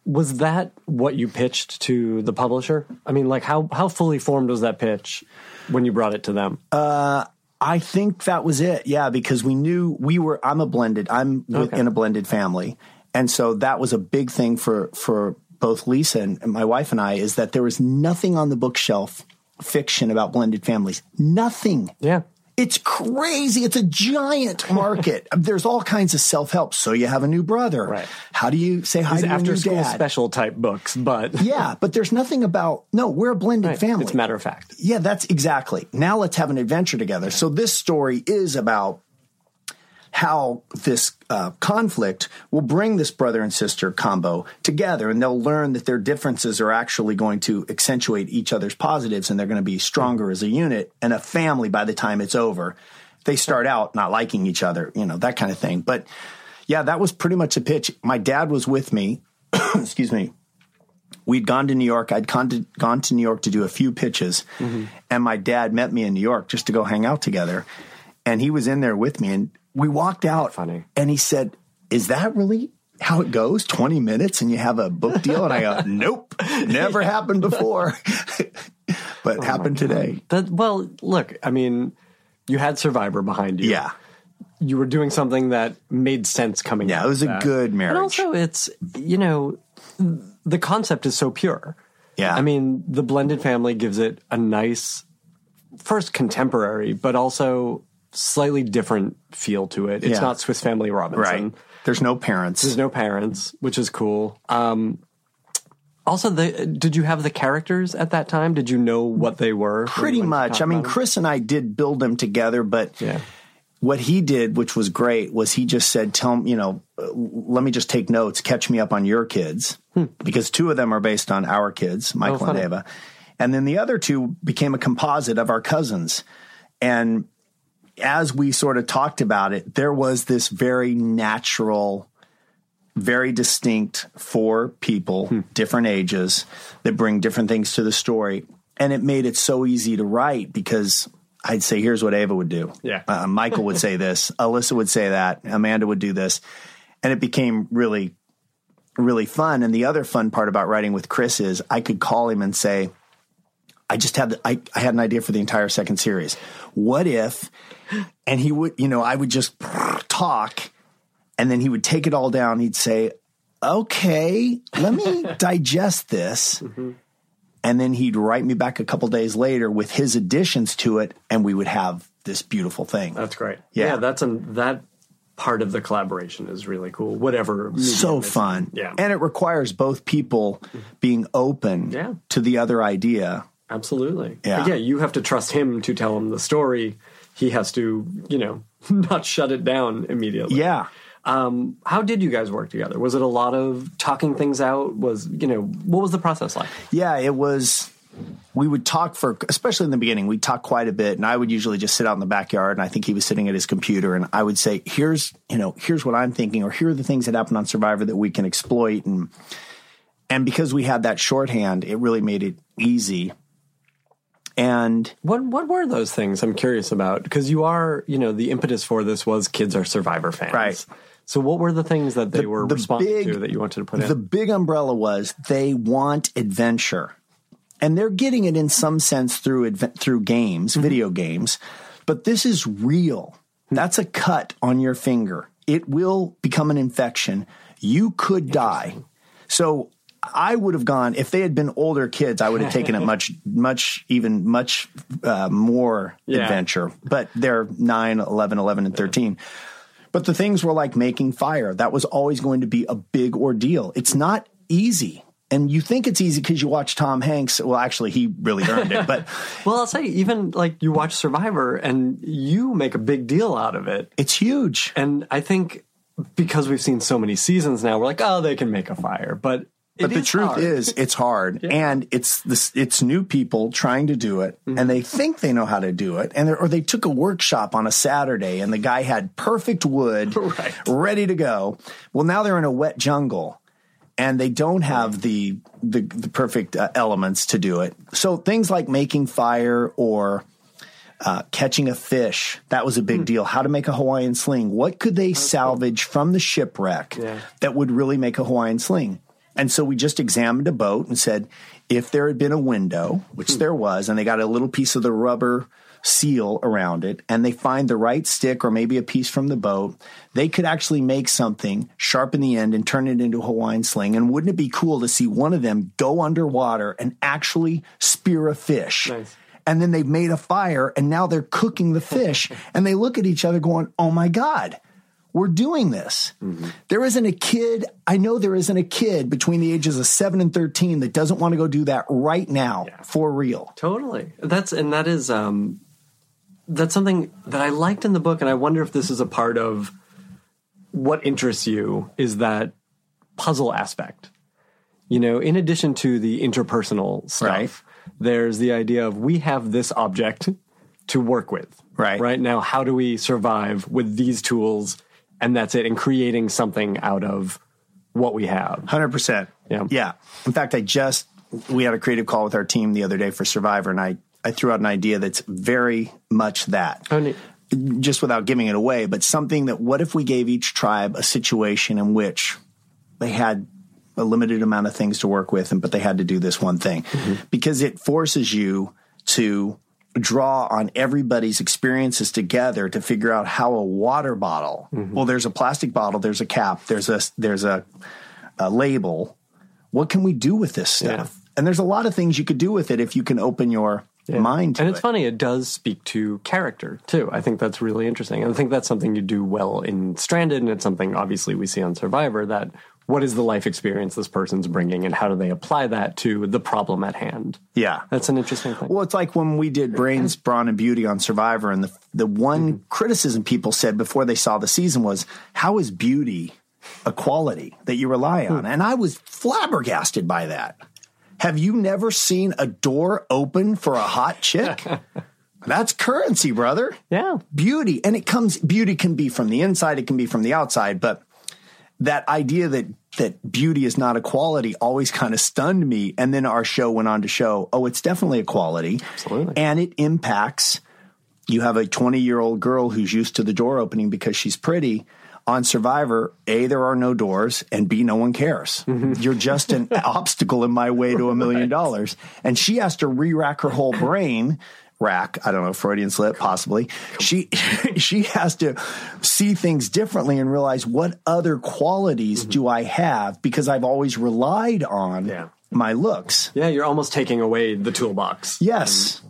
Was that what you pitched to the publisher? I mean, like how how fully formed was that pitch when you brought it to them? Uh, I think that was it. Yeah, because we knew we were. I'm a blended. I'm Okay. in a blended family, and so that was a big thing for for both Lisa and and my wife and I. Is that there was nothing on the bookshelf fiction about blended families. Nothing. yeah. It's crazy. It's a giant market. There's all kinds of self help. So you have a new brother. Right. How do you say hi These to your after new school dad? special type books, but Yeah, but there's nothing about. No, we're a blended Right. family. it's a matter of fact. Yeah, that's exactly. Now let's have an adventure together. So this story is about how this uh, conflict will bring this brother and sister combo together, and they'll learn that their differences are actually going to accentuate each other's positives, and they're going to be stronger as a unit and a family by the time it's over. They start out not liking each other, you know, that kind of thing. But yeah, that was pretty much a pitch. My dad was with me. excuse me we'd gone to New York. I'd gone to, gone to New York to do a few pitches, and my dad met me in New York just to go hang out together. And he was in there with me, and we walked out. Funny. And he said, "Is that really how it goes? Twenty minutes, and you have a book deal?" And I go, "Nope, never happened before, but oh happened today." That well, look. I mean, you had Survivor behind you. Yeah, you were doing something that made sense coming. Yeah, out it was a good marriage. And also, it's you know, the concept is so pure. Yeah. I mean, the blended family gives it a nice, first contemporary, but also slightly different feel to it. It's Yeah. not Swiss Family Robinson. right. There's no parents. There's no parents, which is cool. Um, also, the, did you have the characters at that time? Did you know what they were? Pretty much. I mean? Chris and I did build them together, but Yeah. what he did, which was great, was he just said, "Tell him, you know, uh, let me just take notes, catch me up on your kids, because two of them are based on our kids, Michael and funny. Ava, and then the other two became a composite of our cousins, and as we sort of talked about it, there was this very natural." Very distinct four people, different ages that bring different things to the story. And it made it so easy to write because I'd say, here's what Ava would do. Yeah. Uh, Michael would say this. Alyssa would say that. Amanda would do this. And it became really, really fun. And the other fun part about writing with Chris is I could call him and say, I just had, the, I, I had an idea for the entire second series. What if, and he would, you know, I would just talk and then he would take it all down. He'd say, okay, let me digest this. Mm-hmm. And then he'd write me back a couple days later with his additions to it, and we would have this beautiful thing. That's great. Yeah. that's an, that part of the collaboration is really cool. Whatever. so fun. Yeah. And it requires both people being open Yeah. to the other idea. Absolutely. Yeah. Yeah, you have to trust him to tell him the story. He has to, you know, not shut it down immediately. Yeah. Um, how did you guys work together? Was it a lot of talking things out? Was, you know, what was the process like? Yeah, it was. We would talk for, especially in the beginning, we'd talk quite a bit. And I would usually just sit out in the backyard and I think he was sitting at his computer and I would say, here's, you know, here's what I'm thinking, or here are the things that happen on Survivor that we can exploit. And, and because we had that shorthand, it really made it easy. And What what were those things? I'm curious about because you are, you know, the impetus for this was kids are Survivor fans, Right. So what were the things that they were the responding big- to that you wanted to put the in? The big umbrella was they want adventure, and they're getting it in some sense through adve- through games, Mm-hmm. video games. But this is real. That's a cut on your finger. It will become an infection. You could die. So I would have gone if they had been older kids. I would have taken it much, much, even much uh, more Yeah. adventure. But they're 9, 11, 11, and 13. But the things were like making fire. That was always going to be a big ordeal. It's not easy. And you think it's easy because you watch Tom Hanks. Well, actually, he really earned it. But well, I'll say even like you watch Survivor and you make a big deal out of it, it's huge. and I think because we've seen so many seasons now, we're like, oh, they can make a fire, but But the truth is, it's hard, and it's this. It's new people trying to do it, Mm-hmm. and they think they know how to do it, and or they took a workshop on a Saturday, and the guy had perfect wood, Right. ready to go. Well, now they're in a wet jungle, and they don't have the the, the perfect uh, elements to do it. So things like making fire or uh, catching a fish that was a big deal. How to make a Hawaiian sling? What could they salvage from the shipwreck Yeah. that would really make a Hawaiian sling? And so we just examined a boat and said, if there had been a window, which Hmm. there was, and they got a little piece of the rubber seal around it, and they find the right stick or maybe a piece from the boat, they could actually make something, sharpen the end, and turn it into a Hawaiian sling. And wouldn't it be cool to see one of them go underwater and actually spear a fish? Nice. And then they've made a fire and now they're cooking the fish and they look at each other going, Oh my God, we're doing this. There isn't a kid, I know there isn't a kid between the ages of seven and 13 that doesn't want to go do that right now for real. Totally. That's and that is um that's something that I liked in the book and I wonder if this is a part of what interests you is that puzzle aspect. You know, in addition to the interpersonal stuff, Right. there's the idea of we have this object to work with. Right. Right now, how do we survive with these tools and that's it, and creating something out of what we have. 100%. Yeah. Yeah. In fact, I just, we had a creative call with our team the other day for Survivor, and I, I threw out an idea that's very much that. Oh, neat. just without giving it away, but something that what if we gave each tribe a situation in which they had a limited amount of things to work with, and but they had to do this one thing mm-hmm. because it forces you to draw on everybody's experiences together to figure out how a water bottle. Mm-hmm. Well, there's a plastic bottle, there's a cap, there's a there's a, a label. What can we do with this stuff? And there's a lot of things you could do with it if you can open your mind to and it. it's funny, it does speak to character too. I think that's really interesting. And I think that's something you do well in Stranded, and it's something obviously we see on Survivor that what is the life experience this person's bringing, and how do they apply that to the problem at hand? Yeah. That's an interesting thing. Well, it's like when we did Brains, Brawn, and Beauty on Survivor, and the the one mm-hmm. criticism people said before they saw the season was, "How is beauty a quality that you rely on?" Hmm. And I was flabbergasted by that. Have you never seen a door open for a hot chick? That's currency, brother. yeah. Beauty, and it comes. Beauty can be from the inside, it can be from the outside, but that idea that that beauty is not a quality always kind of stunned me. And then our show went on to show, oh, it's definitely a quality. Absolutely. And it impacts you have a 20 year old girl who's used to the door opening because she's pretty. On Survivor, A, there are no doors, and B, no one cares. Mm-hmm. You're just an obstacle in my way to a million dollars. And she has to re rack her whole brain. Rack, I don't know, Freudian slip, possibly. She she has to see things differently and realize what other qualities do I have because I've always relied on Yeah. my looks. Yeah, you're almost taking away the toolbox. Yes.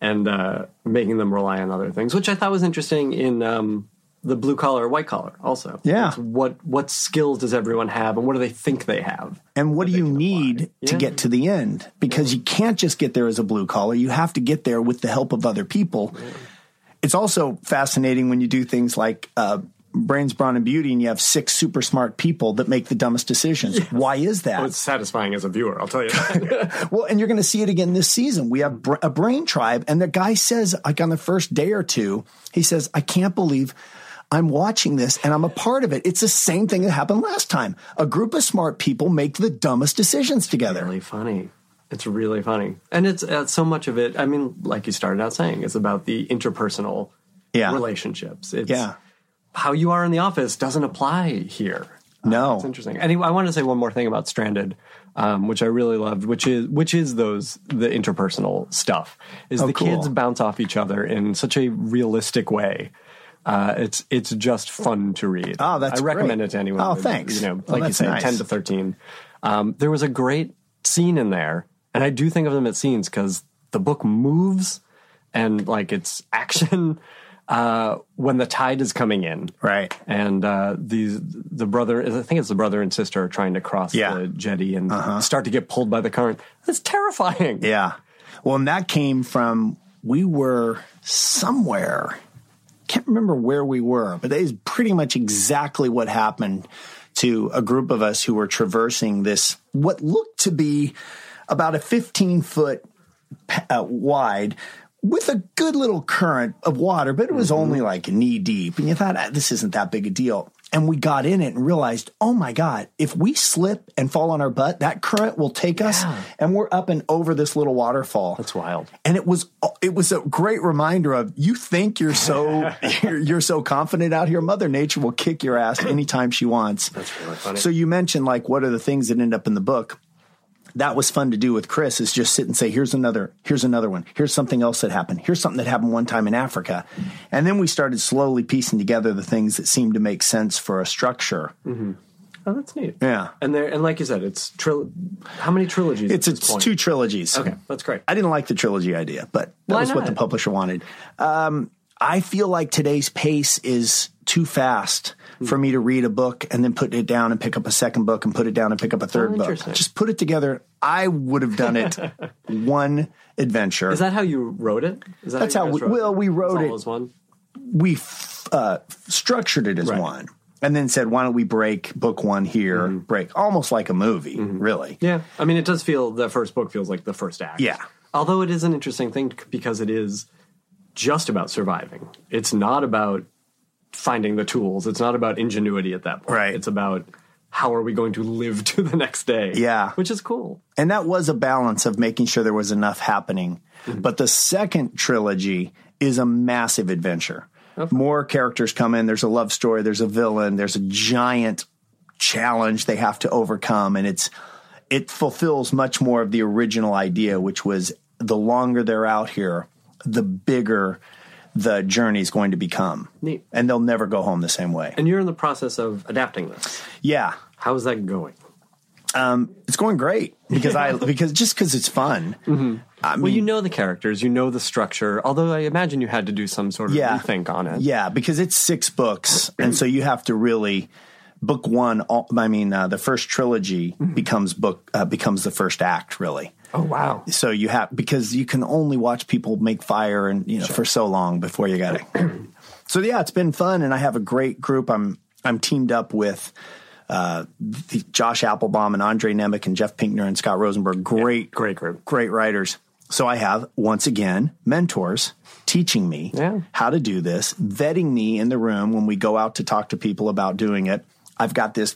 and uh, making them rely on other things, which I thought was interesting in um, the blue collar, or white collar. Also, Yeah. It's what what skills does everyone have, and what do they think they have? And what do you need to Yeah. get to the end? Because you can't just get there as a blue collar. You have to get there with the help of other people. It's also fascinating when you do things like uh, brains, brawn, and beauty, and you have six super smart people that make the dumbest decisions. Why is that? It's satisfying as a viewer, I'll tell you. Well, and you're going to see it again this season. We have br- a brain tribe, and the guy says, like on the first day or two, he says, "I can't believe." I'm watching this and I'm a part of it. It's the same thing that happened last time. A group of smart people make the dumbest decisions together. really funny. It's really funny, and it's uh, so much of it. I mean, like you started out saying, it's about the interpersonal Yeah. relationships. It's Yeah. how you are in the office doesn't apply here. No. It's interesting. Anyway, I want to say one more thing about Stranded, um, which I really loved, which is which is those the interpersonal stuff. Is Oh, the cool. kids bounce off each other in such a realistic way. Uh, it's it's just fun to read. Oh, that's I recommend great. it to anyone. Oh, with, thanks. You know, like you that's say, nice. ten to thirteen. Um, there was a great scene in there, and I do think of them as scenes because the book moves and like it's action uh, when the tide is coming in, Right. and uh, these the brother I think it's the brother and sister are trying to cross Yeah. Uh-huh. the jetty and start to get pulled by the current. It's terrifying. Yeah. Well, and that came from we were somewhere. I can't remember where we were, but that is pretty much exactly what happened to a group of us who were traversing this what looked to be about a 15 foot uh, wide with a good little current of water, but it was only like knee deep. And you thought, ah, this isn't that big a deal. And we got in it and realized, oh my God, if we slip and fall on our butt, that current will take us and we're up and over this little waterfall. That's wild. And it was it was a great reminder of you think you're so you're, you're so confident out here. Mother Nature will kick your ass anytime she wants. That's really funny. So you mentioned like what are the things that end up in the book? That was fun to do with Chris. Is just sit and say, here's another, here's another one. Here's something else that happened. Here's something that happened one time in Africa, and then we started slowly piecing together the things that seemed to make sense for a structure. Oh, that's neat. Yeah. and there and like you said, it's tril- how many trilogies? It's it's two trilogies. Okay, that's great. I didn't like the trilogy idea, but that Why was what not? the publisher wanted. Um, I feel like today's pace is too fast Hmm. for me to read a book and then put it down and pick up a second book and put it down and pick up a third book. Oh, interesting. Just put it together. I would have done it one adventure. Is that how you wrote it? Is that That's you how we- wrote well, we wrote It's it- as one. we f- uh, structured it as Right. one. And then said, why don't we break book one here, Mm-hmm. break almost like a movie, really. Yeah, I mean, it does feel the first book feels like the first act. Yeah. although it is an interesting thing because it is just about surviving. It's not about finding the tools. It's not about ingenuity at that point. Right. It's about how are we going to live to the next day. Yeah. which is cool. And that was a balance of making sure there was enough happening. Mm-hmm. But the second trilogy is a massive adventure. More characters come in. There's a love story. There's a villain. There's a giant challenge they have to overcome. And it's, it fulfills much more of the original idea, which was the longer they're out here, the bigger the journey is going to become. Neat. And they'll never go home the same way. And you're in the process of adapting this. Yeah. How's that going? It's going great because I, because just because it's fun. I mean, Well, you know the characters, you know the structure. Although I imagine you had to do some sort of yeah. rethink on it. Yeah, because it's six books, and so you have to really book one. all- I mean, uh, the first trilogy Mm-hmm. becomes book uh, becomes the first act, really. Oh wow. So you have because you can only watch people make fire and you know for so long before you got it. so yeah, it's been fun, and I have a great group. I'm I'm teamed up with. Uh, the, Josh Applebaum and Andre Nemec and Jeff Pinkner and Scott Rosenberg, great, great group. great writers. So I have once again mentors teaching me Yeah. how to do this, vetting me in the room when we go out to talk to people about doing it. I've got this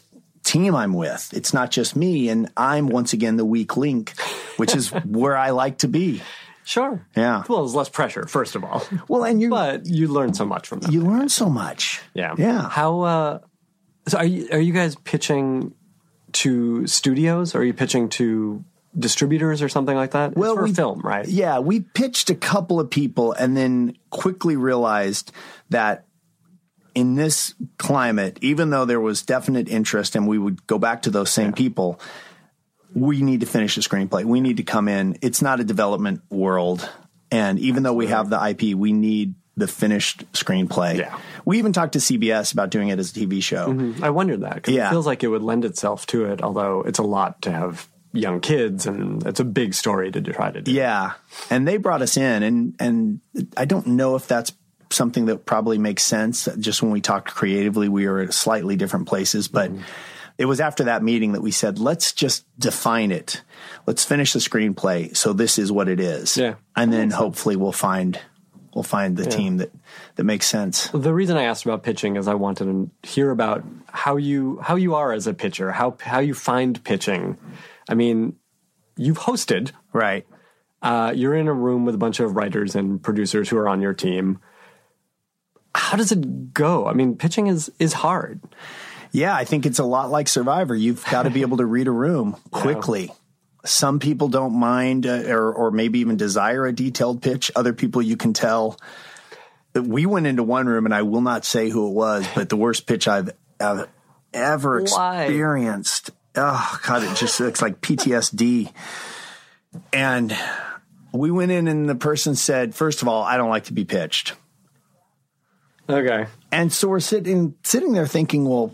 team I'm with. It's not just me, and I'm once again the weak link, which is where I like to be. Sure. Yeah. Well, there's less pressure, first of all. Well, and you but you learn so much from that. you learn so much. yeah. Yeah. How uh so are you are you guys pitching to studios? Or are you pitching to distributors or something like that? Well, it's for we- film, right? Yeah, we pitched a couple of people and then quickly realized that in this climate, even though there was definite interest and we would go back to those same people, we need to finish the screenplay. We need to come in. It's not a development world. And even though we have the IP, we need the finished screenplay. Yeah. We even talked to CBS about doing it as a TV show. Mm-hmm. I wondered that because Yeah. it feels like it would lend itself to it, although it's a lot to have young kids and it's a big story to try to do. Yeah, and they brought us in, and and I don't know if that's something that probably makes sense. Just when we talked creatively, we were at slightly different places, but it was after that meeting that we said, let's just define it. Let's finish the screenplay. So this is what it is. Yeah. and then hopefully we'll find we'll find the team that that makes sense. The reason I asked about pitching is I wanted to hear about how you how you are as a pitcher, how how you find pitching. I mean, you've hosted. Right. Uh, you're in a room with a bunch of writers and producers who are on your team. How does it go? I mean, pitching is is hard. Yeah, I think it's a lot like Survivor. You've got to be able to read a room quickly. Some people don't mind uh, or, or maybe even desire a detailed pitch. Other people, you can tell. We went into one room, and I will not say who it was, but the worst pitch I've, I've ever Why? experienced. Oh, God, it just looks like PTSD. And we went in, and the person said, First of all, I don't like to be pitched. Okay. And so we're sitting sitting there thinking, well,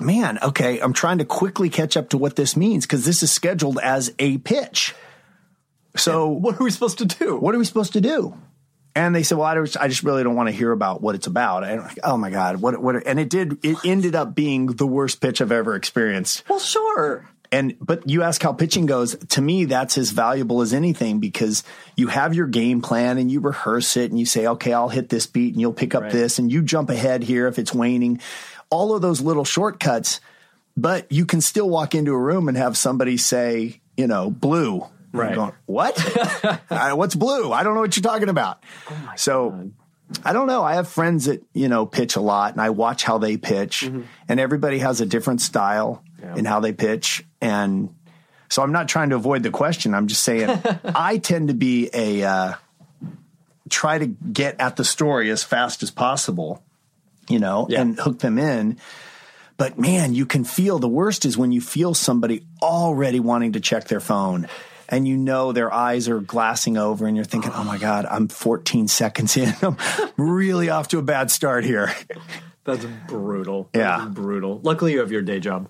man, okay, I'm trying to quickly catch up to what this means because this is scheduled as a pitch. So What are we supposed to do? what are we supposed to do? And they said, well, I just, I just really don't want to hear about what it's about. And I'm like, oh my God, what, what, and it did, it ended up being the worst pitch I've ever experienced. Well, sure. And but you ask how pitching goes. To me, that's as valuable as anything because you have your game plan and you rehearse it and you say, okay, I'll hit this beat and you'll pick up Right. this and you jump ahead here if it's waning. All of those little shortcuts, but you can still walk into a room and have somebody say, you know, blue. Right. going, what? Uh, What's blue? I don't know what you're talking about. so I don't know. I have friends that, you know, pitch a lot and I watch how they pitch and everybody has a different style in how they pitch. And so I'm not trying to avoid the question. I'm just saying I tend to be a, uh, try to get at the story as fast as possible, you know, Yeah. and hook them in. But man, you can feel the worst is when you feel somebody already wanting to check their phone and you know their eyes are glassing over and you're thinking, oh my God, I'm 14 seconds in. I'm really off to a bad start here. That's brutal. Yeah. That is brutal. Luckily, you have your day job.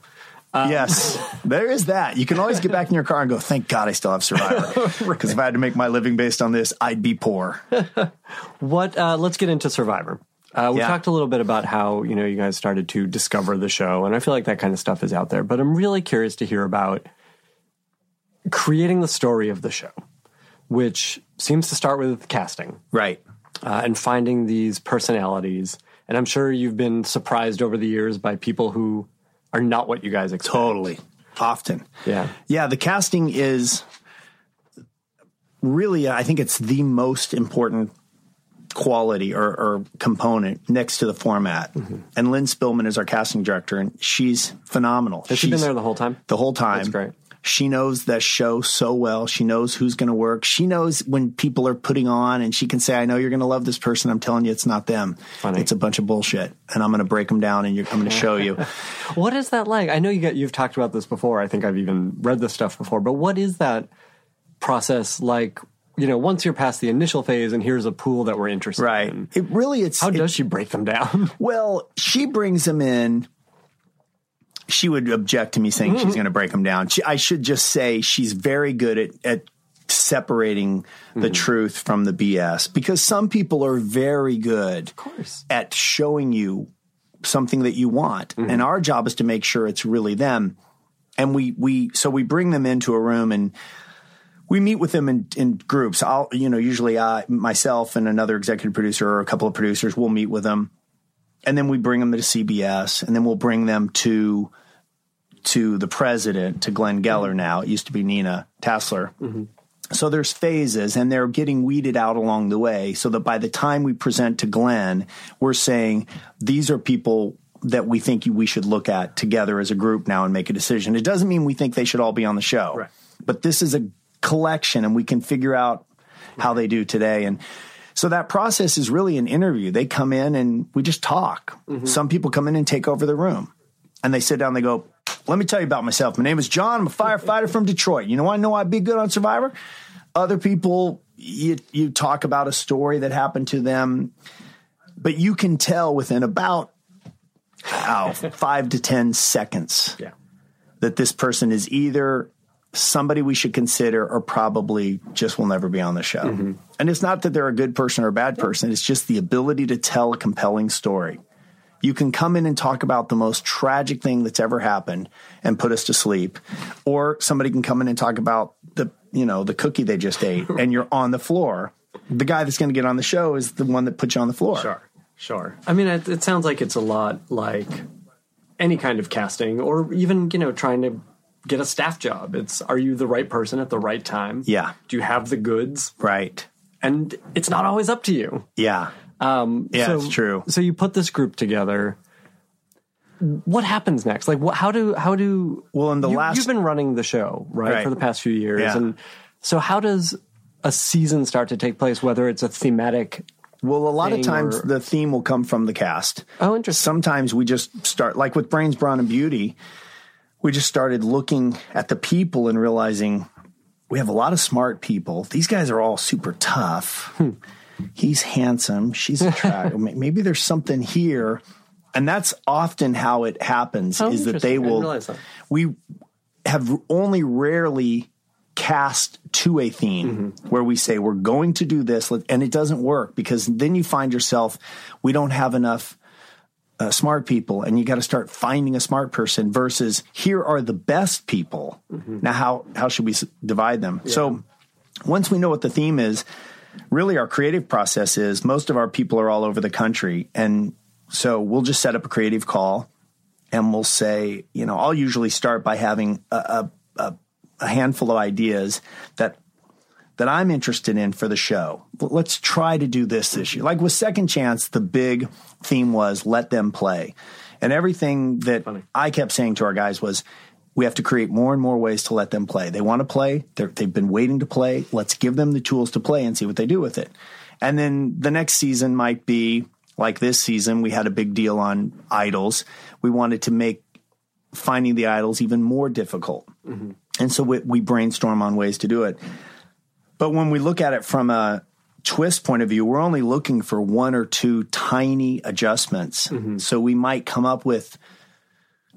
Yes, there is that. You can always get back in your car and go, thank God I still have Survivor. Because if I had to make my living based on this, I'd be poor. What? Uh, let's get into Survivor. Uh, we Yeah. talked a little bit about how you know you guys started to discover the show, and I feel like that kind of stuff is out there. But I'm really curious to hear about creating the story of the show, which seems to start with casting Right. uh, and finding these personalities. And I'm sure you've been surprised over the years by people who are not what you guys expect. Totally. Often. Yeah. Yeah, the casting is really, I think it's the most important quality or, or component next to the format. Mm-hmm. And Lynn Spillman is our casting director, and she's phenomenal. Has she been there the whole time? the whole time. That's great. She knows that show so well. She knows who's going to work. She knows when people are putting on, and she can say, "I know you're going to love this person. I'm telling you, it's not them. Funny. It's a bunch of bullshit, and I'm going to break them down, and you're, I'm going to show you." What is that like? I know you get you've talked about this before. I think I've even read this stuff before. But what is that process like? You know, once you're past the initial phase, and here's a pool that we're interested right? in. It really, it's How it- does she break them down? Well, she brings them in. She would object to me saying she's mm. going to break them down. She, I should just say she's very good at, at separating the mm. truth from the BS because some people are very good of course. at showing you something that you want. Mm-hmm. And our job is to make sure it's really them. And we, we, so we bring them into a room and we meet with them in, in groups. I'll, you know, usually I, myself and another executive producer or a couple of producers will meet with them. And then we bring them to CBS and then we'll bring them to, to the president, to Glenn Geller mm-hmm. now. It used to be Nina Tassler. Mm-hmm. So there's phases and they're getting weeded out along the way so that by the time we present to Glenn, we're saying these are people that we think we should look at together as a group now and make a decision. It doesn't mean we think they should all be on the show. Right. But this is a collection and we can figure out how they do today and so that process is really an interview. They come in and we just talk. Mm-hmm. Some people come in and take over the room. And they sit down, they go, Let me tell you about myself. My name is John. I'm a firefighter from Detroit. You know, I know I'd be good on Survivor. Other people, you, you talk about a story that happened to them, but you can tell within about oh, five to 10 seconds Yeah. that this person is either somebody we should consider or probably just will never be on the show. Mm-hmm. And it's not that they're a good person or a bad person, it's just the ability to tell a compelling story. You can come in and talk about the most tragic thing that's ever happened and put us to sleep, or somebody can come in and talk about the, you know, the cookie they just ate and you're on the floor. The guy that's going to get on the show is the one that put you on the floor. Sure, sure. I mean, it, it sounds like it's a lot like any kind of casting, or even you know, trying to get a staff job. It's are you the right person at the right time? Yeah. Do you have the goods? Right. And it's not always up to you. Yeah. Um, Yeah, so, it's true. So you put this group together. What happens next? Like, what, how do how do? Well, in the you, last- you've been running the show right, Right. for the past few years, Yeah. and so how does a season start to take place? Whether it's a thematic Well, a lot of times or- the theme will come from the cast. Oh, interesting. Sometimes we just start, like with Brains, Brawn, and Beauty, we just started looking at the people and realizing we have a lot of smart people. These guys are all super tough. Hmm. He's handsome. She's attractive. Maybe there's something here. And that's often how it happens Oh, is that they will, that. we have only rarely cast to a theme Mm-hmm. where we say we're going to do this and it doesn't work because then you find yourself we don't have enough uh, smart people and you got to start finding a smart person versus here are the best people. Mm-hmm. now how how should we s- divide them? So once we know what the theme is really our creative process is most of our people are all over the country and so we'll just set up a creative call and we'll say, you know, I'll usually start by having a, a, a handful of ideas that that I'm interested in for the show. Let's try to do this this year. Like with Second Chance, the big theme was let them play, and everything that I kept saying to our guys was. We have to create more and more ways to let them play. They want to play. They've been waiting to play. Let's give them the tools to play and see what they do with it. And then the next season might be like this season. We had a big deal on idols. We wanted to make finding the idols even more difficult. Mm-hmm. And so we, we brainstorm on ways to do it. But when we look at it from a twist point of view, we're only looking for one or two tiny adjustments. So we might come up with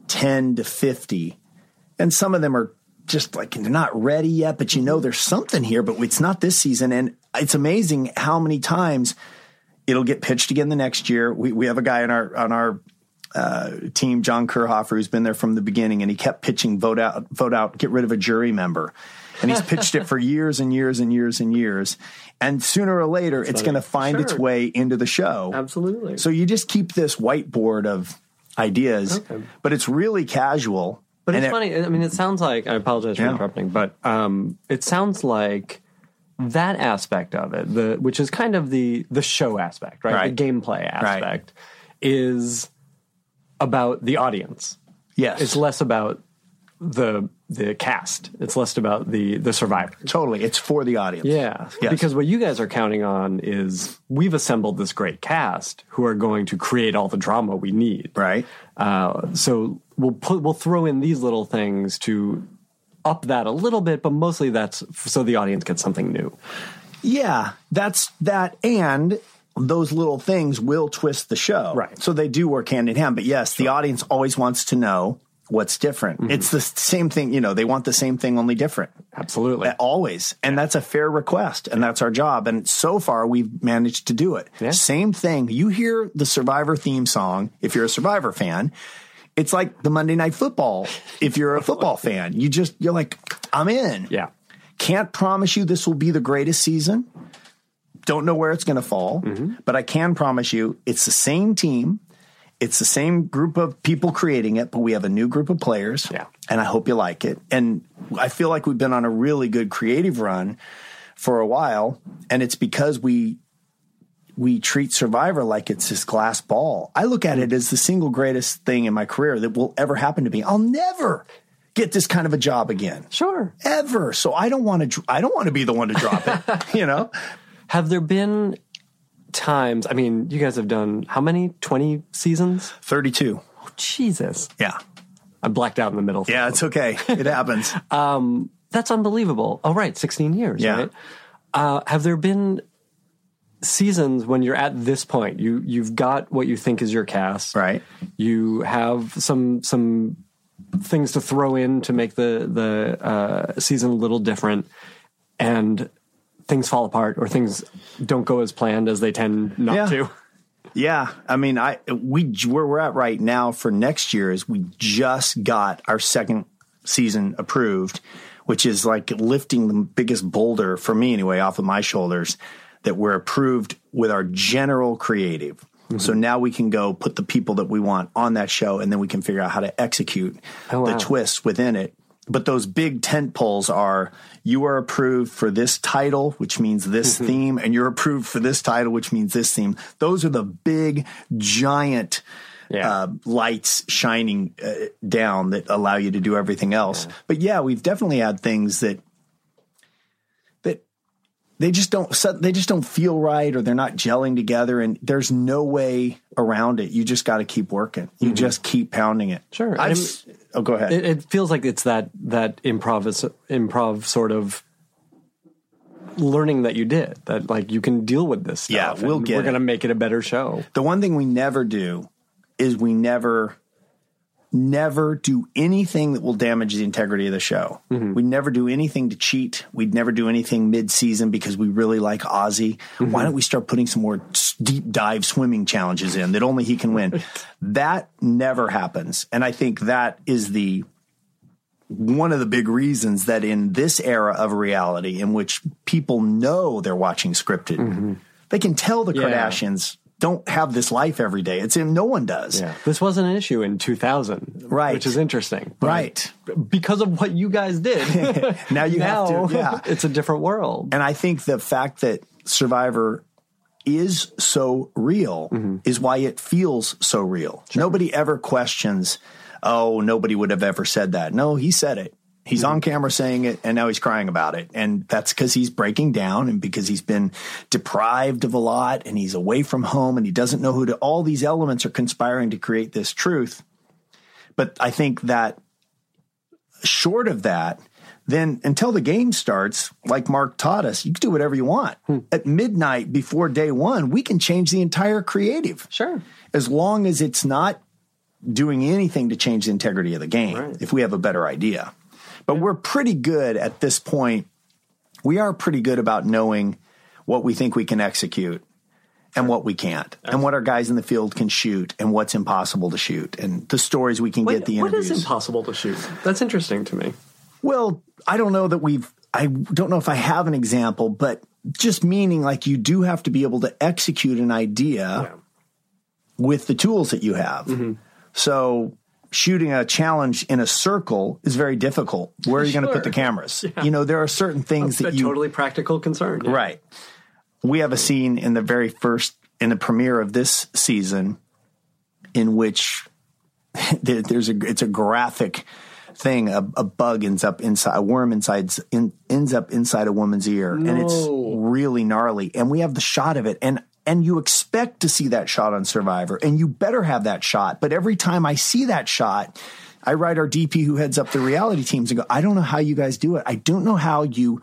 10 to 50. And some of them are just like they're not ready yet, but you know there's something here, but it's not this season. And it's amazing how many times it'll get pitched again the next year. We we have a guy on our on our uh, team, John Kirhoffer, who's been there from the beginning, and he kept pitching vote out, vote out, get rid of a jury member, and he's pitched it for years and years and years and years. And sooner or later, it's going to find its way into the show. Absolutely. So you just keep this whiteboard of ideas, Okay. but it's really casual. But it's it- funny. I mean, it sounds like I apologize for Yeah. interrupting, but um, it sounds like that aspect of it, the which is kind of the the show aspect, right? Right. The gameplay aspect is about the audience. Yes, It's less about the the cast. It's less about the the survivor. totally. It's for the audience. Yeah, Yes. because what you guys are counting on is we've assembled this great cast who are going to create all the drama we need. Right. Uh, so we'll put we'll throw in these little things to up that a little bit, but mostly that's so the audience gets something new. Yeah, that's that. And those little things will twist the show. Right. So they do work hand in hand. But yes, the audience always wants to know what's different. Mm-hmm. It's the same thing, you know, they want the same thing, only different. Absolutely. Always. And that's a fair request. And that's our job. And so far, we've managed to do it. Yeah. Same thing. You hear the Survivor theme song, if you're a Survivor fan. It's like the Monday Night Football. If you're a football fan, you just, you're like, I'm in. Yeah. Can't promise you this will be the greatest season. Don't know where it's going to fall, Mm-hmm. but I can promise you it's the same team it's the same group of people creating it, but we have a new group of players. Yeah. And I hope you like it. And I feel like we've been on a really good creative run for a while. And it's because we we treat Survivor like it's this glass ball. I look at it as the single greatest thing in my career that will ever happen to me. I'll never get this kind of a job again. Sure. Ever. So I don't want to I don't want to be the one to drop it, you know? Have there been times? I mean, you guys have done how many? Twenty seasons? 32. Oh, Jesus, Yeah. I blacked out in the middle. Yeah, it's okay. It happens. That's unbelievable. Oh, right, sixteen years. Yeah. Right. Uh, have there been seasons when you're at this point? You you've got what you think is your cast. right. You have some some things to throw in to make the the uh, season a little different, and things fall apart or things don't go as planned as they tend not Yeah. to. Yeah, I mean, I we where we're at right now for next year is we just got our second season approved, which is like lifting the biggest boulder for me anyway off of my shoulders that we're approved with our general creative. Mm-hmm. So now we can go put the people that we want on that show, and then we can figure out how to execute Oh, the twists within it. But those big tent poles are you are approved for this title, which means this Mm-hmm. theme, and you're approved for this title, which means this theme. Those are the big, giant Yeah. uh, lights shining uh, down that allow you to do everything else. But yeah, we've definitely had things that that they just don't they just don't feel right or they're not gelling together and there's no way around it. You just got to keep working. You just keep pounding it. Mm-hmm. Sure. I've, oh, go ahead. It, it feels like it's that that improv improv sort of learning that you did that like you can deal with this stuff. Yeah, we'll get. We're it. going to make it a better show. the one thing we never do is we never never do anything that will damage the integrity of the show. Mm-hmm. We never do anything to cheat. We'd never do anything mid-season because we really like Ozzy. Mm-hmm. Why don't we start putting some more deep dive swimming challenges in that only he can win? that never happens. And I think that is the one of the big reasons that in this era of reality in which people know they're watching scripted, mm-hmm. they can tell the Yeah. Kardashians don't have this life every day. It's no one does. Yeah. This wasn't an issue in 2000. Right. Which is interesting. Right. Because of what you guys did. Now you have to, yeah. It's a different world. And I think the fact that Survivor is so real Mm-hmm. is why it feels so real. Nobody ever questions, oh, nobody would have ever said that. No, he said it. He's on camera saying it, and now he's crying about it. And that's because he's breaking down and because he's been deprived of a lot and he's away from home and he doesn't know who to. All these elements are conspiring to create this truth. But I think that short of that, then until the game starts, like Mark taught us, you can do whatever you want. Hmm. At midnight before day one, we can change the entire creative. Sure. As long as it's not doing anything to change the integrity of the game, if we have a better idea. But we're pretty good at this point. We are pretty good about knowing what we think we can execute and what we can't, and what our guys in the field can shoot and what's impossible to shoot, and the stories we can get the what interviews. is impossible to shoot? That's interesting to me. Well, I don't know that we've, I don't know if I have an example, but just meaning like you do have to be able to execute an idea with the tools that you have. Mm-hmm. So shooting a challenge in a circle is very difficult. Where are you going to put the Sure. cameras? You know, there are certain things a that you, totally practical concern. yeah. Right. We have a scene in the very first, in the premiere of this season, in which there's a, it's a graphic thing. A, a bug ends up inside, a worm inside, in, ends up inside a woman's ear, and it's really gnarly. And we have the shot of it, and and you expect to see that shot on Survivor, and you better have that shot. But every time I see that shot. I write our DP who heads up the reality teams and go, I don't know how you guys do it. I don't know how you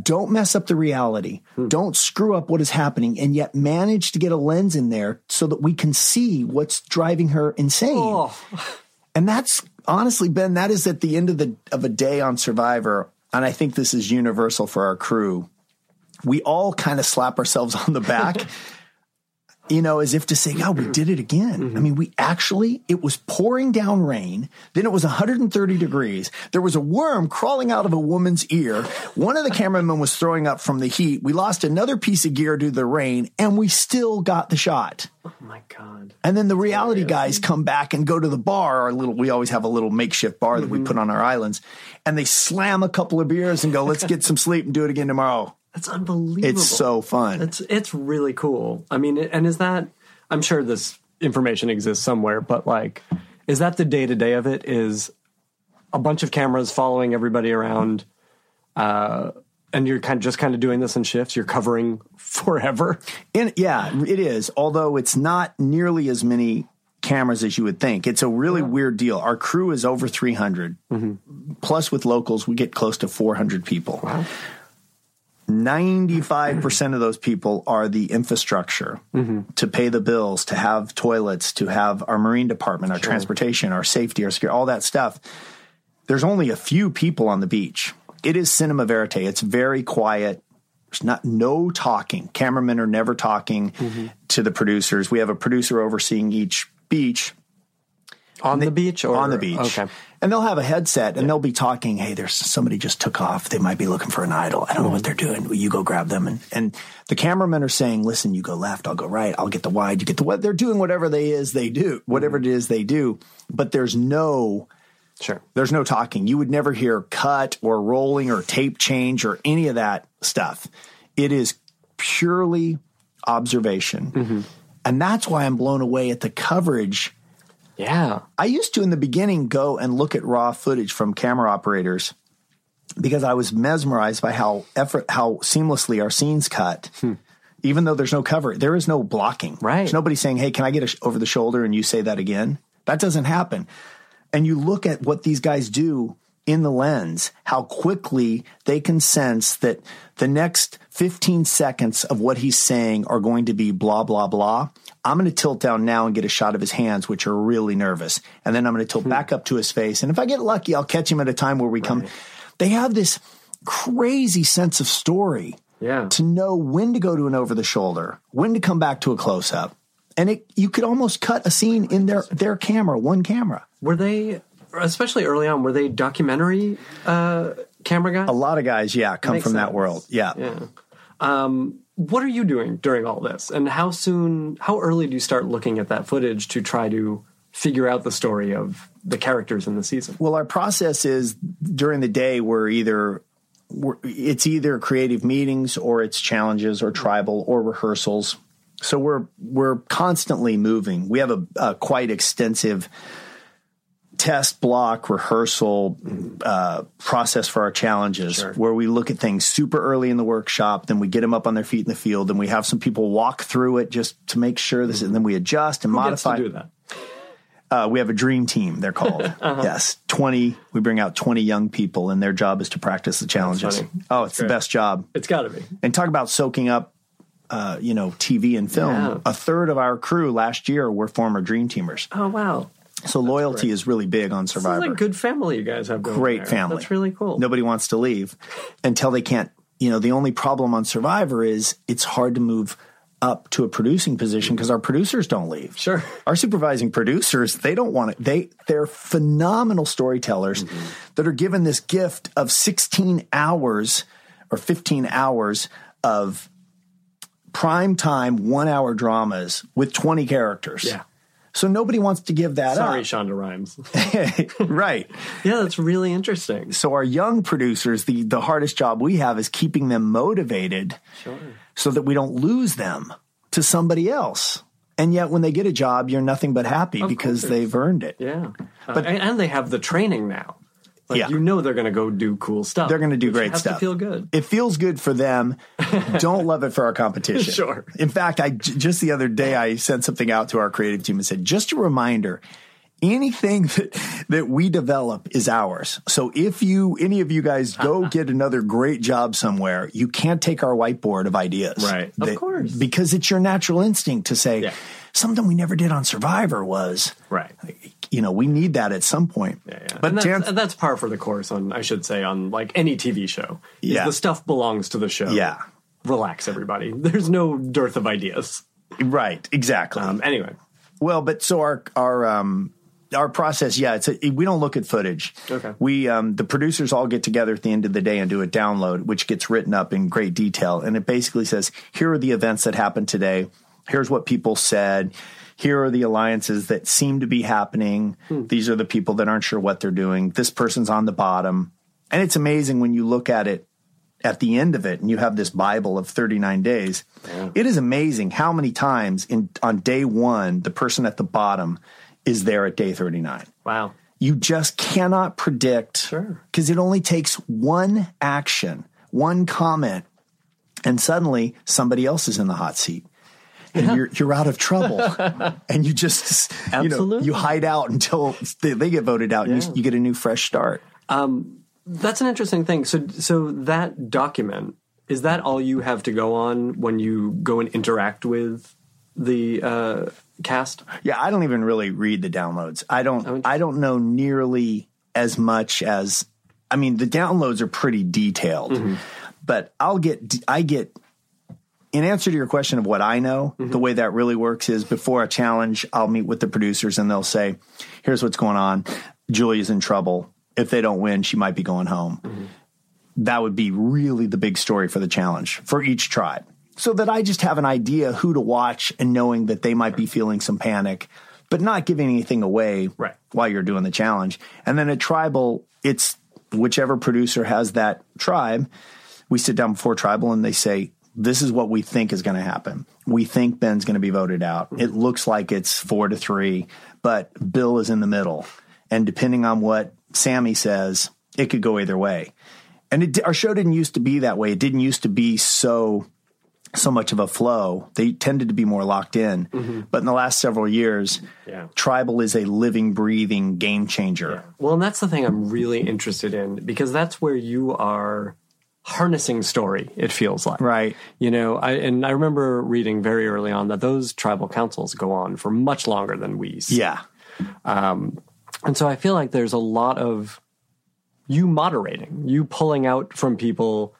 don't mess up the reality. Hmm. Don't screw up what is happening and yet manage to get a lens in there so that we can see what's driving her insane. Oh, And that's honestly, Ben, that is at the end of the of a day on Survivor. And I think this is universal for our crew. We all kind of slap ourselves on the back. you know, as if to say, God, we did it again. I mm-hmm. mean, we actually, it was pouring down rain. Then it was 130 degrees. There was a worm crawling out of a woman's ear. One of the cameramen was throwing up from the heat. We lost another piece of gear due to the rain and we still got the shot. Oh my god. And then the reality guys come back and go to the bar. Our little, we always have a little makeshift bar that we mm-hmm. put on our islands, and they slam a couple of beers and go, "Let's get some sleep and do it again tomorrow." That's unbelievable. It's so fun. It's it's really cool. I mean, and is that? I'm sure this information exists somewhere, but like, is that the day to day of it? Is a bunch of cameras following everybody around, uh, and you're kind of just kind of doing this in shifts. You're covering forever. And yeah, it is. Although it's not nearly as many cameras as you would think. It's a really weird deal. Our crew is over 300. Plus, with locals, we get close to 400 people. Wow. 95% of those people are the infrastructure mm-hmm. to pay the bills, to have toilets, to have our marine department, our transportation, our safety, our security, all that stuff. There's only a few people on the beach. It is cinema verite. It's very quiet. There's not no talking. Cameramen are never talking mm-hmm. to the producers. We have a producer overseeing each beach On the beach or on the beach. Okay. And they'll have a headset and they'll be talking, hey, there's somebody just took off. They might be looking for an idol. I don't know what mm-hmm. they're doing. You go grab them? And and the cameramen are saying, listen, you go left, I'll go right, I'll get the wide, you get the what they're doing whatever they is they do, whatever mm-hmm. it is they do. But there's no Sure. there's no talking. You would never hear cut or rolling or tape change or any of that stuff. It is purely observation. Mm-hmm. And that's why I'm blown away at the coverage Yeah. I used to in the beginning go and look at raw footage from camera operators because I was mesmerized by how effort how seamlessly our scenes cut. Hmm. Even though there's no cover, there is no blocking. Right. There's nobody saying, "Hey, can I get a sh- over the shoulder?" and you say that again. That doesn't happen. And you look at what these guys do in the lens, how quickly they can sense that the next 15 seconds of what he's saying are going to be blah, blah, blah. I'm going to tilt down now and get a shot of his hands, which are really nervous. And then I'm going to tilt back up to his face. And if I get lucky, I'll catch him at a time where we come. They have this crazy sense of story Yeah. to know when to go to an over the shoulder, when to come back to a close up. And it, you could almost cut a scene in their, their camera, one camera. Were they, especially early on, were they documentary uh, camera guys? A lot of guys, yeah, come from that world. Yeah. Yeah. Um, what are you doing during all this? And how soon, how early do you start looking at that footage to try to figure out the story of the characters in the season? Well, our process is during the day we're either we're, it's either creative meetings or it's challenges or tribal or rehearsals. So we're we're constantly moving. We have a, a quite extensive test block rehearsal uh, process for our challenges where we look at things super early in the workshop then we get them up on their feet in the field and we have some people walk through it just to make sure this and then we adjust and Who modify to do that? uh, we have a dream team. They're called. Uh-huh. Yes, twenty. We bring out twenty young people, and their job is to practice the challenges. Oh, it's the best job. It's got to be. And talk about soaking up, uh, you know, TV and film. Yeah. A third of our crew last year were former dream teamers. Oh wow, So loyalty is really big on this is Survivor. a good family you guys have. Going Great there. family. That's really cool. Nobody wants to leave until they can't. You know, the only problem on Survivor is it's hard to move up to a producing position because our producers don't leave. Sure. Our supervising producers, they don't want it. They they're phenomenal storytellers Mm-hmm. that are given this gift of 16 hours or 15 hours of prime time 1-hour dramas with 20 characters. Yeah. So nobody wants to give that Sorry, up. Sorry, Shonda Rhimes. right. yeah, that's really interesting. So our young producers, the the hardest job we have is keeping them motivated Sure. so that we don't lose them to somebody else. And yet when they get a job, you're nothing but happy because course. they've earned it. Yeah, but and, and they have the training now. Like Yeah. you know they're going to go do cool stuff. They're going to do great stuff. Feel good. It feels good for them. Don't love it for our competition. Sure. In fact, I j- just the other day I sent something out to our creative team and said, just a reminder. Anything that, that we develop is ours. So if you, any of you guys go get another great job somewhere, you can't take our whiteboard of ideas. Right. Of course. Because it's your natural instinct to say, Yeah. something we never did on Survivor was, Right. You know, we need that at some point. Yeah, yeah. But and that's, that's par for the course on, I should say, on like any TV show. Yeah. The stuff belongs to the show. Yeah. Relax, everybody. There's no dearth of ideas. Right, exactly. Um, anyway, Well, but so our our um our process, yeah, it's a, we don't look at footage. Okay. We um the producers all get together at the end of the day and do a download, which gets written up in great detail, and it basically says here are the events that happened today. Here's what people said. Here are the alliances that seem to be happening. Hmm. These are the people that aren't sure what they're doing. This person's on the bottom. And it's amazing when you look at it at the end of it and you have this Bible of 39 days. It is amazing how many times in on day 1 the person at the bottom is there at day 39. wow. You just cannot predict Sure. because it only takes one action, one comment and suddenly somebody else is in the hot seat. And you're you're out of trouble, and you just you know you hide out until they, they get voted out, and you, you get a new fresh start. That's an interesting thing. So, so that document is that all you have to go on when you go and interact with the uh, cast? Yeah, I don't even really read the downloads. I don't. I don't know nearly as much as. I mean, the downloads are pretty detailed, but I'll get. I get. In answer to your question of what I know, the mm-hmm. way that really works is before a challenge, I'll meet with the producers and they'll say, "Here's what's going on. Julia's in trouble. If they don't win, she might be going home." Mm-hmm. that would be really the big story for the challenge for each tribe. So that I just have an idea who to watch and knowing that they might be feeling some panic, but not giving anything away Right. while you're doing the challenge. And then at tribal, it's whichever producer has that tribe. We sit down before tribal and they say, this is what we think is going to happen. We think Ben's going to be voted out. It looks like it's four to three, but Bill is in the middle. And depending on what Sammy says, it could go either way. And it, our show didn't used to be that way. It didn't used to be so so much of a flow. They tended to be more locked in. Mm-hmm. But in the last several years, Yeah. tribal is a living, breathing game changer. Well, and that's the thing I'm really interested in because that's where you are harnessing story. It feels like Right. You know, I and I remember reading very early on that those tribal councils go on for much longer than we. see. Yeah. um, And so I feel like there's a lot of you moderating, you pulling out from people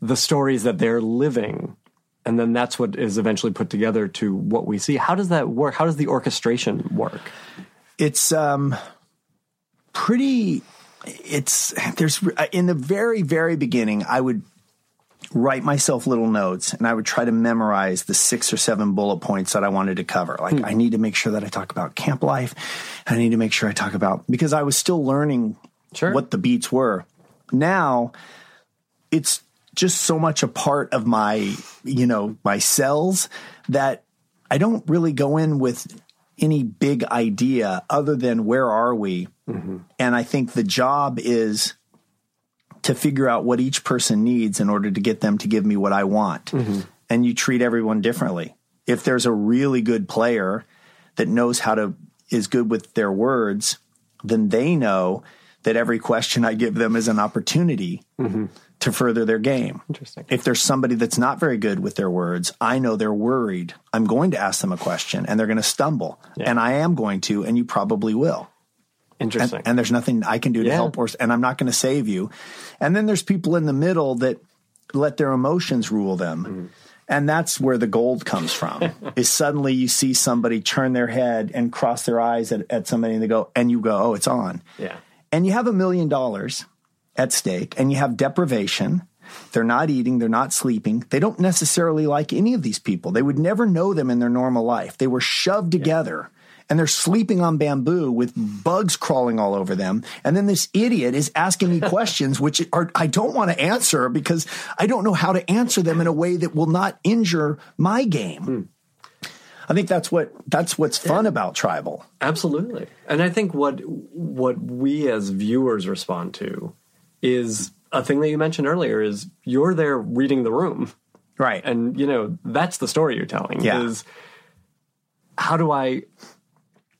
the stories that they're living. And then that's what is eventually put together to what we see. How does that work? How does the orchestration work? It's um pretty it's there's uh, in the very very beginning I would write myself little notes and I would try to memorize the six or seven bullet points that I wanted to cover. Like hmm. I need to make sure that I talk about camp life. I need to make sure I talk about because I was still learning Sure. what the beats were. Now it's just so much a part of my, you know, my cells that I don't really go in with any big idea other than where are we? Mm-hmm. And I think the job is to figure out what each person needs in order to get them to give me what I want. Mm-hmm. And you treat everyone differently. If there's a really good player that knows how to is good with their words, then they know that every question I give them is an opportunity mm-hmm. To further their game. Interesting. If there's somebody that's not very good with their words, I know they're worried. I'm going to ask them a question and they're going to stumble. And I am going to, and you probably will Interesting. and, and there's nothing I can do to Yeah. help or and I'm not going to save you. And then there's people in the middle that let their emotions rule them. Mm-hmm. And that's where the gold comes from. is suddenly you see somebody turn their head and cross their eyes at, at somebody and they go and you go, "Oh, it's on." yeah. And you have a million dollars at stake and you have deprivation. They're not eating, they're not sleeping. They don't necessarily like any of these people. They would never know them in their normal life. They were shoved together and they're sleeping on bamboo with bugs crawling all over them. And then this idiot is asking me questions which are I don't want to answer because I don't know how to answer them in a way that will not injure my game. Hmm. I think that's what that's what's fun about tribal. Absolutely. And I think what what we as viewers respond to is a thing that you mentioned earlier is you're there reading the room. Right. And you know, that's the story you're telling Yeah. is how do I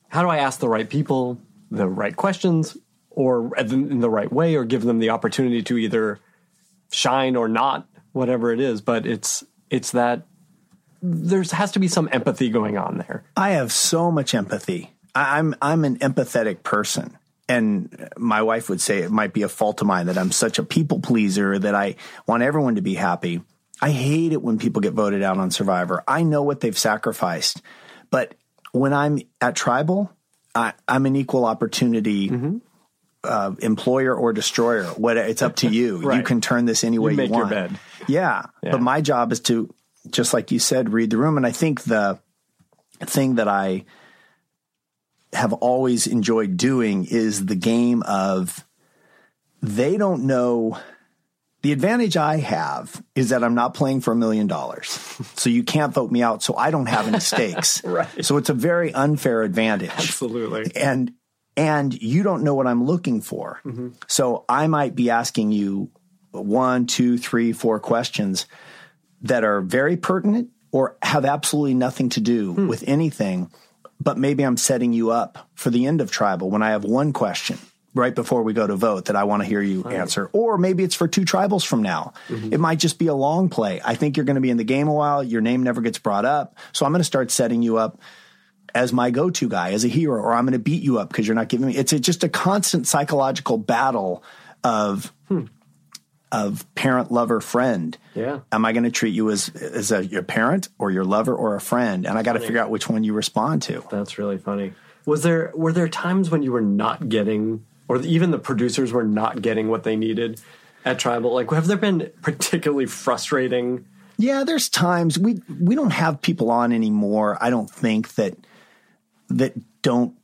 how do I ask the right people the right questions or in the right way or give them the opportunity to either shine or not whatever it is but it's it's that there has to be some empathy going on there I have so much empathy. I- I'm I'm an empathetic person. And my wife would say it might be a fault of mine that I'm such a people pleaser that I want everyone to be happy. I hate it when people get voted out on Survivor. I know what they've sacrificed, but when I'm at Tribal, I, I'm an equal opportunity Mm-hmm. uh, employer or destroyer. What it's up to you. You can turn this any way you, make your want. bed. Yeah. Yeah. but my job is to, just like you said, read the room. And I think the thing that I have always enjoyed doing is the game of they don't know. The advantage I have is that I'm not playing for a million dollars. So you can't vote me out. So I don't have any stakes. Right. So it's a very unfair advantage. Absolutely. And and you don't know what I'm looking for. Mm-hmm. So I might be asking you one, two, three, four questions that are very pertinent or have absolutely nothing to do hmm. with anything, but maybe I'm setting you up for the end of tribal when I have one question right before we go to vote that I want to hear you answer. Or maybe it's for two tribals from now. Mm-hmm. It might just be a long play. I think you're going to be in the game a while. Your name never gets brought up. So I'm going to start setting you up as my go-to guy, as a hero, or I'm going to beat you up because you're not giving me. It's a, just a constant psychological battle of hmm. Of parent, lover, friend. Yeah. Am I going to treat you as as a, your parent or your lover or a friend? And I got to figure out which one you respond to. That's really funny. Was there were there times when you were not getting, or even the producers were not getting what they needed at Tribal? Like, have there been particularly frustrating? Yeah, there's times we we don't have people on anymore. I don't think that that don't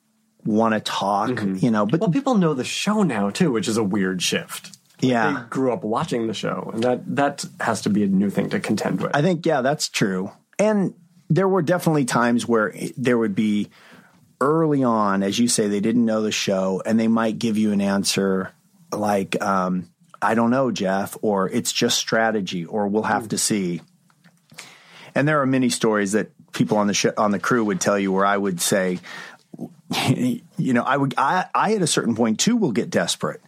want to talk. Mm-hmm. You know, but Well, people know the show now too, which is a weird shift. Yeah, They grew up watching the show, and that that has to be a new thing to contend with. I think yeah, that's true. And there were definitely times where there would be early on, as you say, they didn't know the show, and they might give you an answer like, um, "I don't know, Jeff," or "It's just strategy," or "We'll have to see." And there are many stories that people on the sh- on the crew would tell you where I would say, you know, I would I, I at a certain point too will get desperate.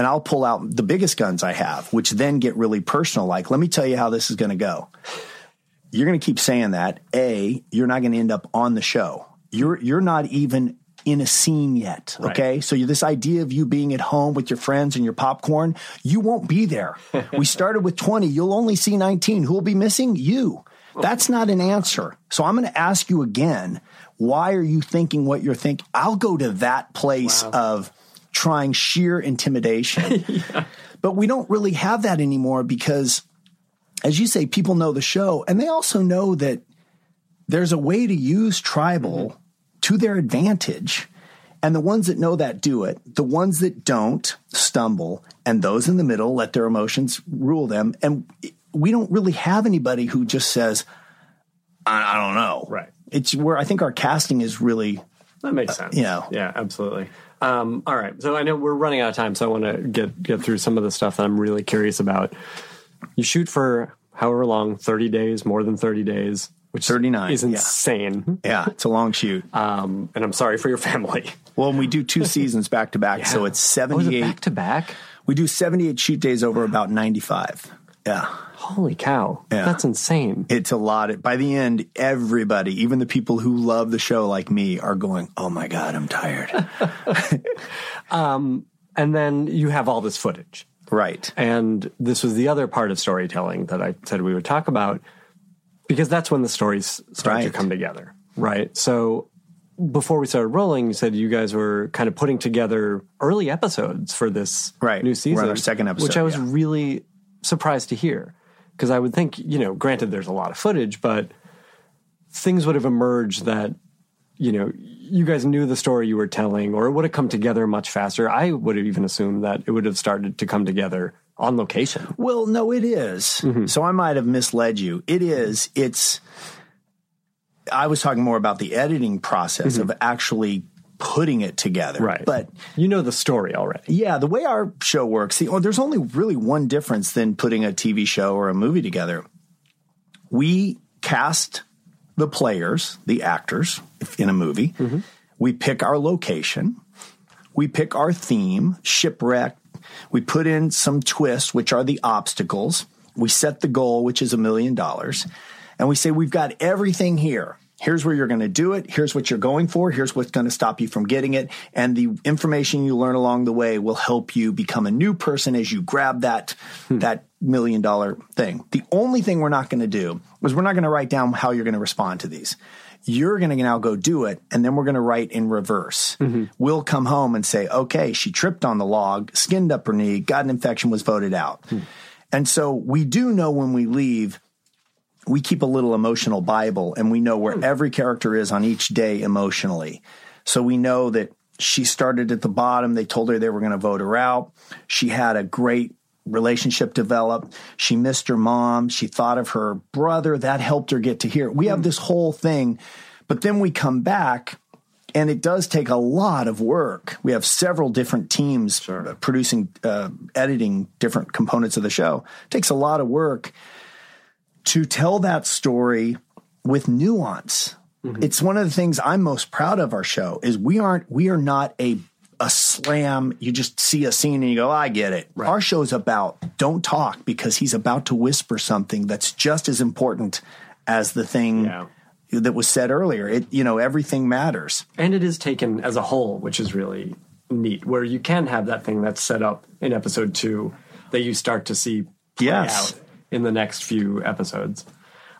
And I'll pull out the biggest guns I have, which then get really personal. Like, let me tell you how this is going to go. You're going to keep saying that. A, you're not going to end up on the show. You're you're not even in a scene yet. Okay, so you this idea of you being at home with your friends and your popcorn, you won't be there. we started with 20. You'll only see 19. Who will be missing? You. That's not an answer. So I'm going to ask you again. Why are you thinking what you're thinking? I'll go to that place of trying sheer intimidation. But we don't really have that anymore because, as you say, people know the show and they also know that there's a way to use tribal mm-hmm. to their advantage. And the ones that know that do it. The ones that don't stumble, and those in the middle let their emotions rule them. And we don't really have anybody who just says, I, I don't know. Right. It's where I think our casting is really That makes sense. you know. Yeah, absolutely. Um, all right. So I know we're running out of time, so I want to get get through some of the stuff that I'm really curious about. You shoot for however long, 30 days, more than 30 days, which 39, is insane. Yeah, it's a long shoot. Um, and I'm sorry for your family. Well, and we do two seasons back to back, so it's Oh, it 78. back to back? we do 78 shoot days over about 95. Yeah. Holy cow. Yeah. That's insane. It's a lot. By the end, everybody, even the people who love the show like me, are going, Oh my God, I'm tired. Um, and then you have all this footage. right. And this was the other part of storytelling that I said we would talk about because that's when the stories start to come together. Right. So before we started rolling, you said you guys were kind of putting together early episodes for this Right. new We're season. on our second episode, Which I was yeah. really surprised to hear. Because I would think, you know, granted there's a lot of footage, but things would have emerged that, you know, you guys knew the story you were telling, or it would have come together much faster. I would have even assumed that it would have started to come together on location. Well, no, it is. Mm-hmm. So I might have misled you. It is. It's. I was talking more about the editing process of actually putting it together. Mm-hmm. Right. But you know the story already. Yeah, the way our show works, the, there's only really one difference than putting a TV show or a movie together. We cast the players, the actors in a movie. We pick our location. We pick our theme, shipwreck. We put in some twists, which are the obstacles. We set the goal, which is a million dollars. And we say, we've got everything here. Here's where you're going to do it. Here's what you're going for. Here's what's going to stop you from getting it. And the information you learn along the way will help you become a new person as you grab that, hmm. that million dollar thing. The only thing we're not going to do is we're not going to write down how you're going to respond to these. You're going to now go do it, and then we're going to write in reverse. Mm-hmm. We'll come home and say, okay, she tripped on the log, skinned up her knee, got an infection, was voted out. Hmm. And so we do know when we leave, we keep a little emotional Bible and we know where every character is on each day emotionally. So we know that she started at the bottom. They told her they were going to vote her out. She had a great relationship develop. She missed her mom. She thought of her brother. That helped her get to here. We have this whole thing, but then we come back and it does take a lot of work. We have several different teams uh, producing, uh, editing different components of the show. It takes a lot of work to tell that story with nuance. Mm-hmm. It's one of the things I'm most proud of our show is we aren't we are not a a slam. You just see a scene and you go, I get it. Our show is about don't talk because he's about to whisper something that's just as important as the thing Yeah. that was said earlier. It you know everything matters. and it is taken as a whole, which is really neat. Where you can have that thing that's set up in episode two that you start to see play Yes. out in the next few episodes.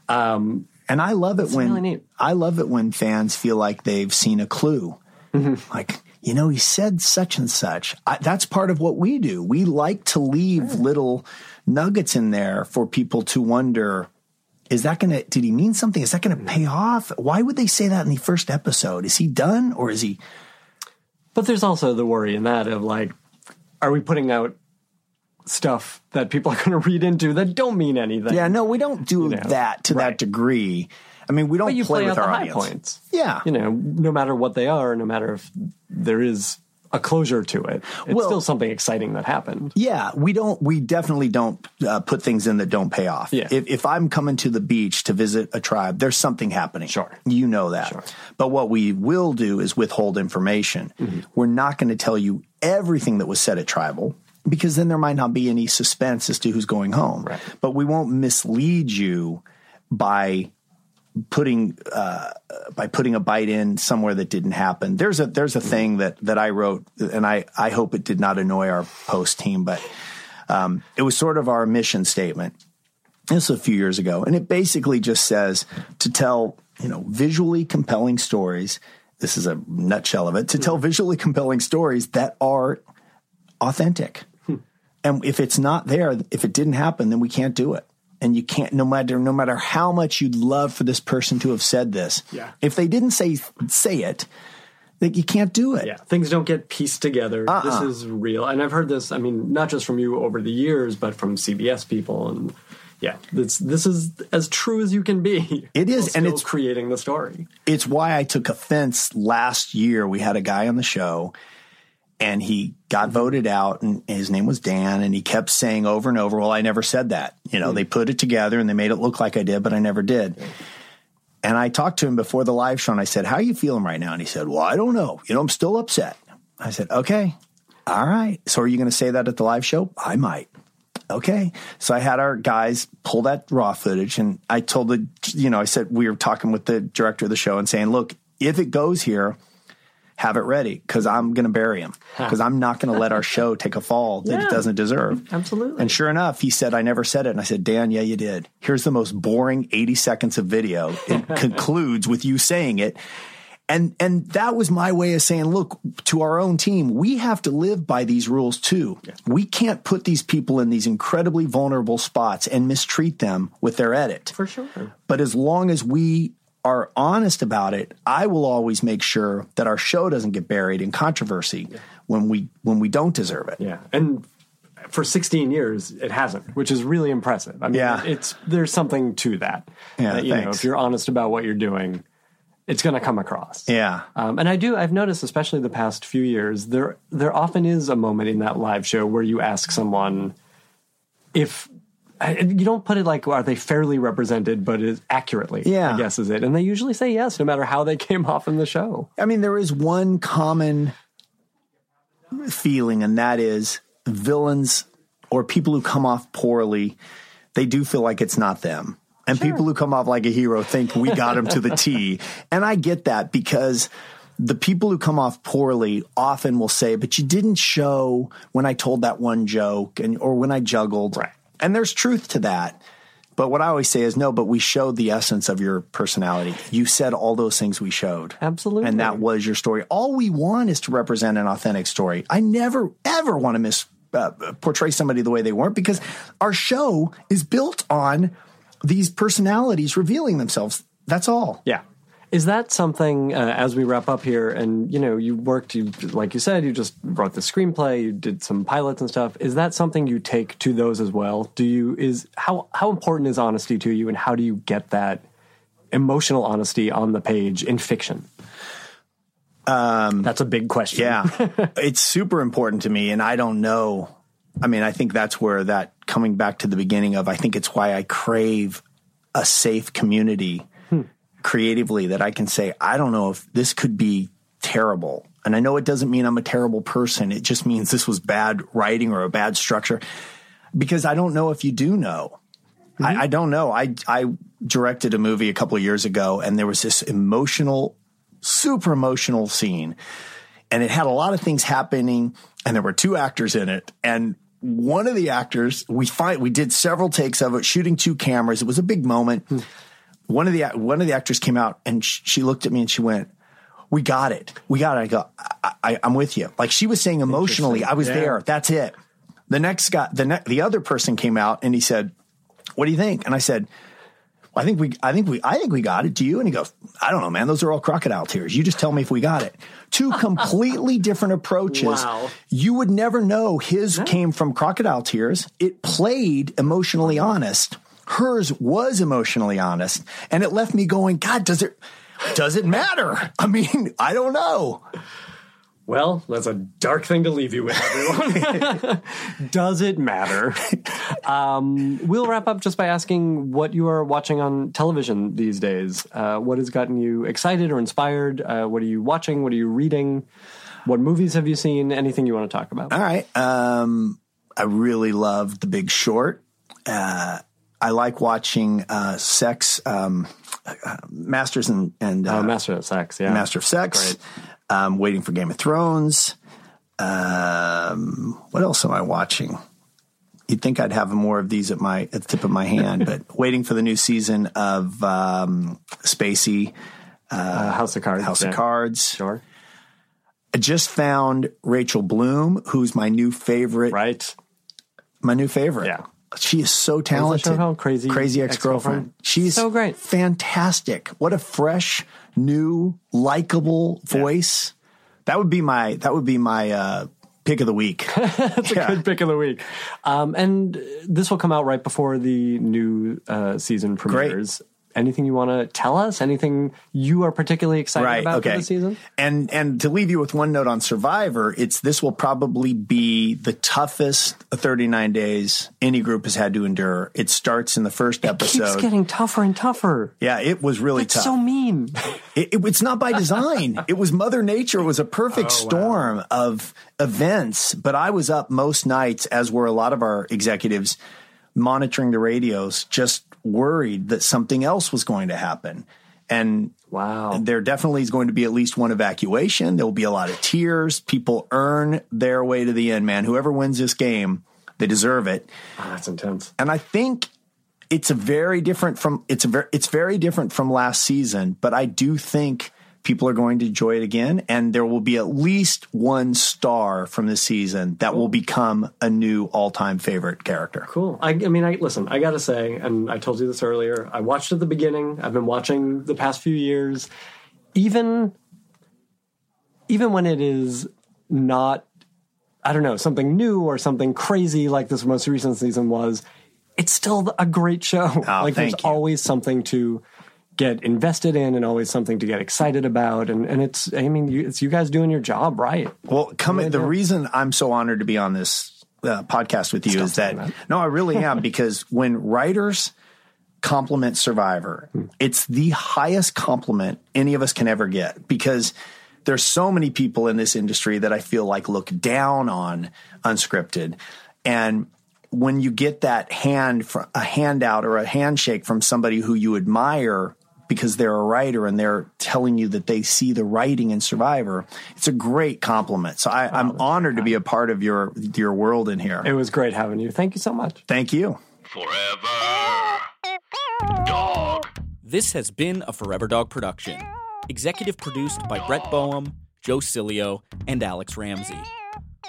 Um, And I love it when really. I love it when fans feel like they've seen a clue. Mm-hmm. Like, you know, he said such and such. I, that's part of what we do. We like to leave little nuggets in there for people to wonder is that going to did he mean something? Is that going to pay off? Why would they say that in the first episode? Is he done or is he But there's also the worry in that of like, are we putting out stuff that people are going to read into that don't mean anything? Yeah, no, we don't do know, that to that degree. I mean, we don't you play, play, with our high audience. points. Yeah. You know, no matter what they are, no matter if there is a closure to it, it's Well- still something exciting that happened. Yeah, we don't. We definitely don't uh, put things in that don't pay off. Yeah. If, if I'm coming to the beach to visit a tribe, there's something happening. Sure. you know that. Sure. But what we will do is withhold information. Mm-hmm. We're not going to tell you everything that was said at tribal because then there might not be any suspense as to who's going home. Right. But we won't mislead you by putting uh, by putting a bite in somewhere that didn't happen. There's a there's a thing that that I wrote, and I I hope it did not annoy our post team, but um, it was sort of our mission statement. This was a few years ago, and it basically just says to tell you know visually compelling stories. This is a nutshell of it. To tell visually compelling stories that are authentic. And if it's not there, if it didn't happen, then we can't do it. And you can't, no matter no matter how much you'd love for this person to have said this. Yeah. If they didn't say say it, that you can't do it. Yeah, things don't get pieced together. Uh-uh. This is real, and I've heard this. I mean, not just from you over the years, but from CBS people, and yeah, this this is as true as you can be. It is, and it's- creating the story. It's why I took offense last year. We had a guy on the show and he got voted out and his name was Dan and he kept saying over and over, well, I never said that. You know, they hmm. put it together and they made it look like I did, but I never did. And I talked to him before the live show and I said, how are you feeling right now? And he said, well, I don't know. You know, I'm still upset. I said, okay. All right. So are you going to say that at the live show? I might. Okay. So I had our guys pull that raw footage and I told the, you know, I said, we were talking with the director of the show and saying, look, if it goes here, have it ready because I'm going to bury him because I'm not going to let our show take a fall that Yeah. it doesn't deserve. Absolutely. And sure enough, he said, I never said it. And I said, Dan, yeah, you did. Here's the most boring 80 seconds of video. It concludes with you saying it. And, and that was my way of saying, look, to our own team, we have to live by these rules too. We can't put these people in these incredibly vulnerable spots and mistreat them with their edit. For sure. But as long as we are honest about it, I will always make sure that our show doesn't get buried in controversy when we when we don't deserve it. Yeah, and for 16 years it hasn't, which is really impressive. I mean, Yeah. it's there's something to that. Yeah, That, you know, thanks. if you're honest about what you're doing, it's going to come across. Yeah. Um, and I do. I've noticed, especially the past few years, there there often is a moment in that live show where you ask someone if you don't put it like are they fairly represented, but is accurately. Yeah. I guess is it, and they usually say yes, no matter how they came off in the show. I mean, there is one common feeling, and that is villains or people who come off poorly, they do feel like it's not them. And people who come off like a hero think we got him to the T. And I get that because the people who come off poorly often will say, but you didn't show when I told that one joke and or when I juggled. Right. And there's truth to that. But what I always say is no, but we showed the essence of your personality. You said all those things we showed. Absolutely. And that was your story. All we want is to represent an authentic story. I never, ever want to miss, uh, portray somebody the way they weren't because our show is built on these personalities revealing themselves. That's all. Yeah. Is that something uh, as we wrap up here? And you know, you worked, you like you said, you just wrote the screenplay, you did some pilots and stuff. Is that something you take to those as well? Do you is how how important is honesty to you, and how do you get that emotional honesty on the page in fiction? Um, That's a big question. Yeah. it's super important to me. And I don't know. I mean, I think that's where that coming back to the beginning of, I think it's why I crave a safe community creatively that I can say, I don't know if this could be terrible. And I know it doesn't mean I'm a terrible person. It just means this was bad writing or a bad structure because I don't know if you do know. I, mm-hmm. I don't know. I, I directed a movie a couple of years ago and there was this emotional, super emotional scene and it had a lot of things happening and there were two actors in it and one of the actors we find we did several takes of it shooting two cameras it was a big moment hmm. One of the one of the actors came out and sh- she looked at me and she went we got it we got it i go I, I, i'm with you like she was saying emotionally i was Yeah. there that's it the next guy the ne- the other person came out and he said what do you think and i said I think we, I think we, I think we got it. Do you? And he goes, I don't know, man. Those are all crocodile tears. You just tell me if we got it. Two completely different approaches. Wow. You would never know his came from crocodile tears. It played emotionally honest. Hers was emotionally honest. And it left me going, God, does it, does it matter? I mean, I don't know. Well, that's a dark thing to leave you with, everyone. Does it matter? Um, we'll wrap up just by asking what you are watching on television these days. Uh, what has gotten you excited or inspired? Uh, what are you watching? What are you reading? What movies have you seen? Anything you want to talk about? All right. Um, I really love The Big Short. Uh, I like watching uh, sex, um, uh, Masters and, and uh, Uh, Master of Sex, yeah. Master of Sex. Um, waiting for Game of Thrones. Um, what else am I watching? You'd think I'd have more of these at my at the tip of my hand, but waiting for the new season of um, Spacey Uh, House of Cards. House yeah. of Cards. Sure. I just found Rachel Bloom, who's my new favorite. Right. My new favorite. Yeah. She is so talented. show? Crazy Crazy ex girlfriend. Ex-Girlfriend? She's So great. Fantastic. What a fresh, new, likable voice. That would be my that would be my uh pick of the week. That's a good pick of the week. Um, and this will come out right before the new uh, season premieres. Anything you want to tell us? Anything you are particularly excited right. about Okay. for the season? And and to leave you with one note on Survivor, it's this will probably be the toughest 39 days any group has had to endure. It starts in the first Keeps episode. getting tougher and tougher. yeah, it was really It's tough. so mean. It, it- it's not by design. it was Mother Nature. It was a perfect Oh, storm of events. But I was up most nights, as were a lot of our executives, monitoring the radios, just worried that something else was going to happen. And Wow. there definitely is going to be at least one evacuation. There will be a lot of tears. People earn their way to the end, man. Whoever wins this game, they deserve it Oh, that's intense. and I think it's a very different from it's a very it's very different from last season, but I do think people are going to enjoy it again and there will be at least one star from this season that will become a new all-time favorite character. Cool. I, I mean, I listen. I got to say, and I told you this earlier. I watched at the beginning. I've been watching the past few years. Even, even when it is not, I don't know, something new or something crazy like this most recent season was, it's still a great show. Oh, like there's you. always something to get invested in and always something to get excited about. And and it's, I mean, you, it's you guys doing your job right. Well, coming the reason I'm so honored to be on this uh, podcast with you is that, that. no, I really am because when writers compliment Survivor, it's the highest compliment any of us can ever get because there's so many people in this industry that I feel like look down on unscripted and when you get that hand, a handout or a handshake from somebody who you admire because they're a writer and they're telling you that they see the writing in Survivor, it's a great compliment. So I, I'm honored to be a part of your your world in here. It was great having you. Thank you so much. Thank you. Forever. Dog. This has been a Forever Dog production. Executive produced by Brett Boehm, Joe Cilio, and Alex Ramsey.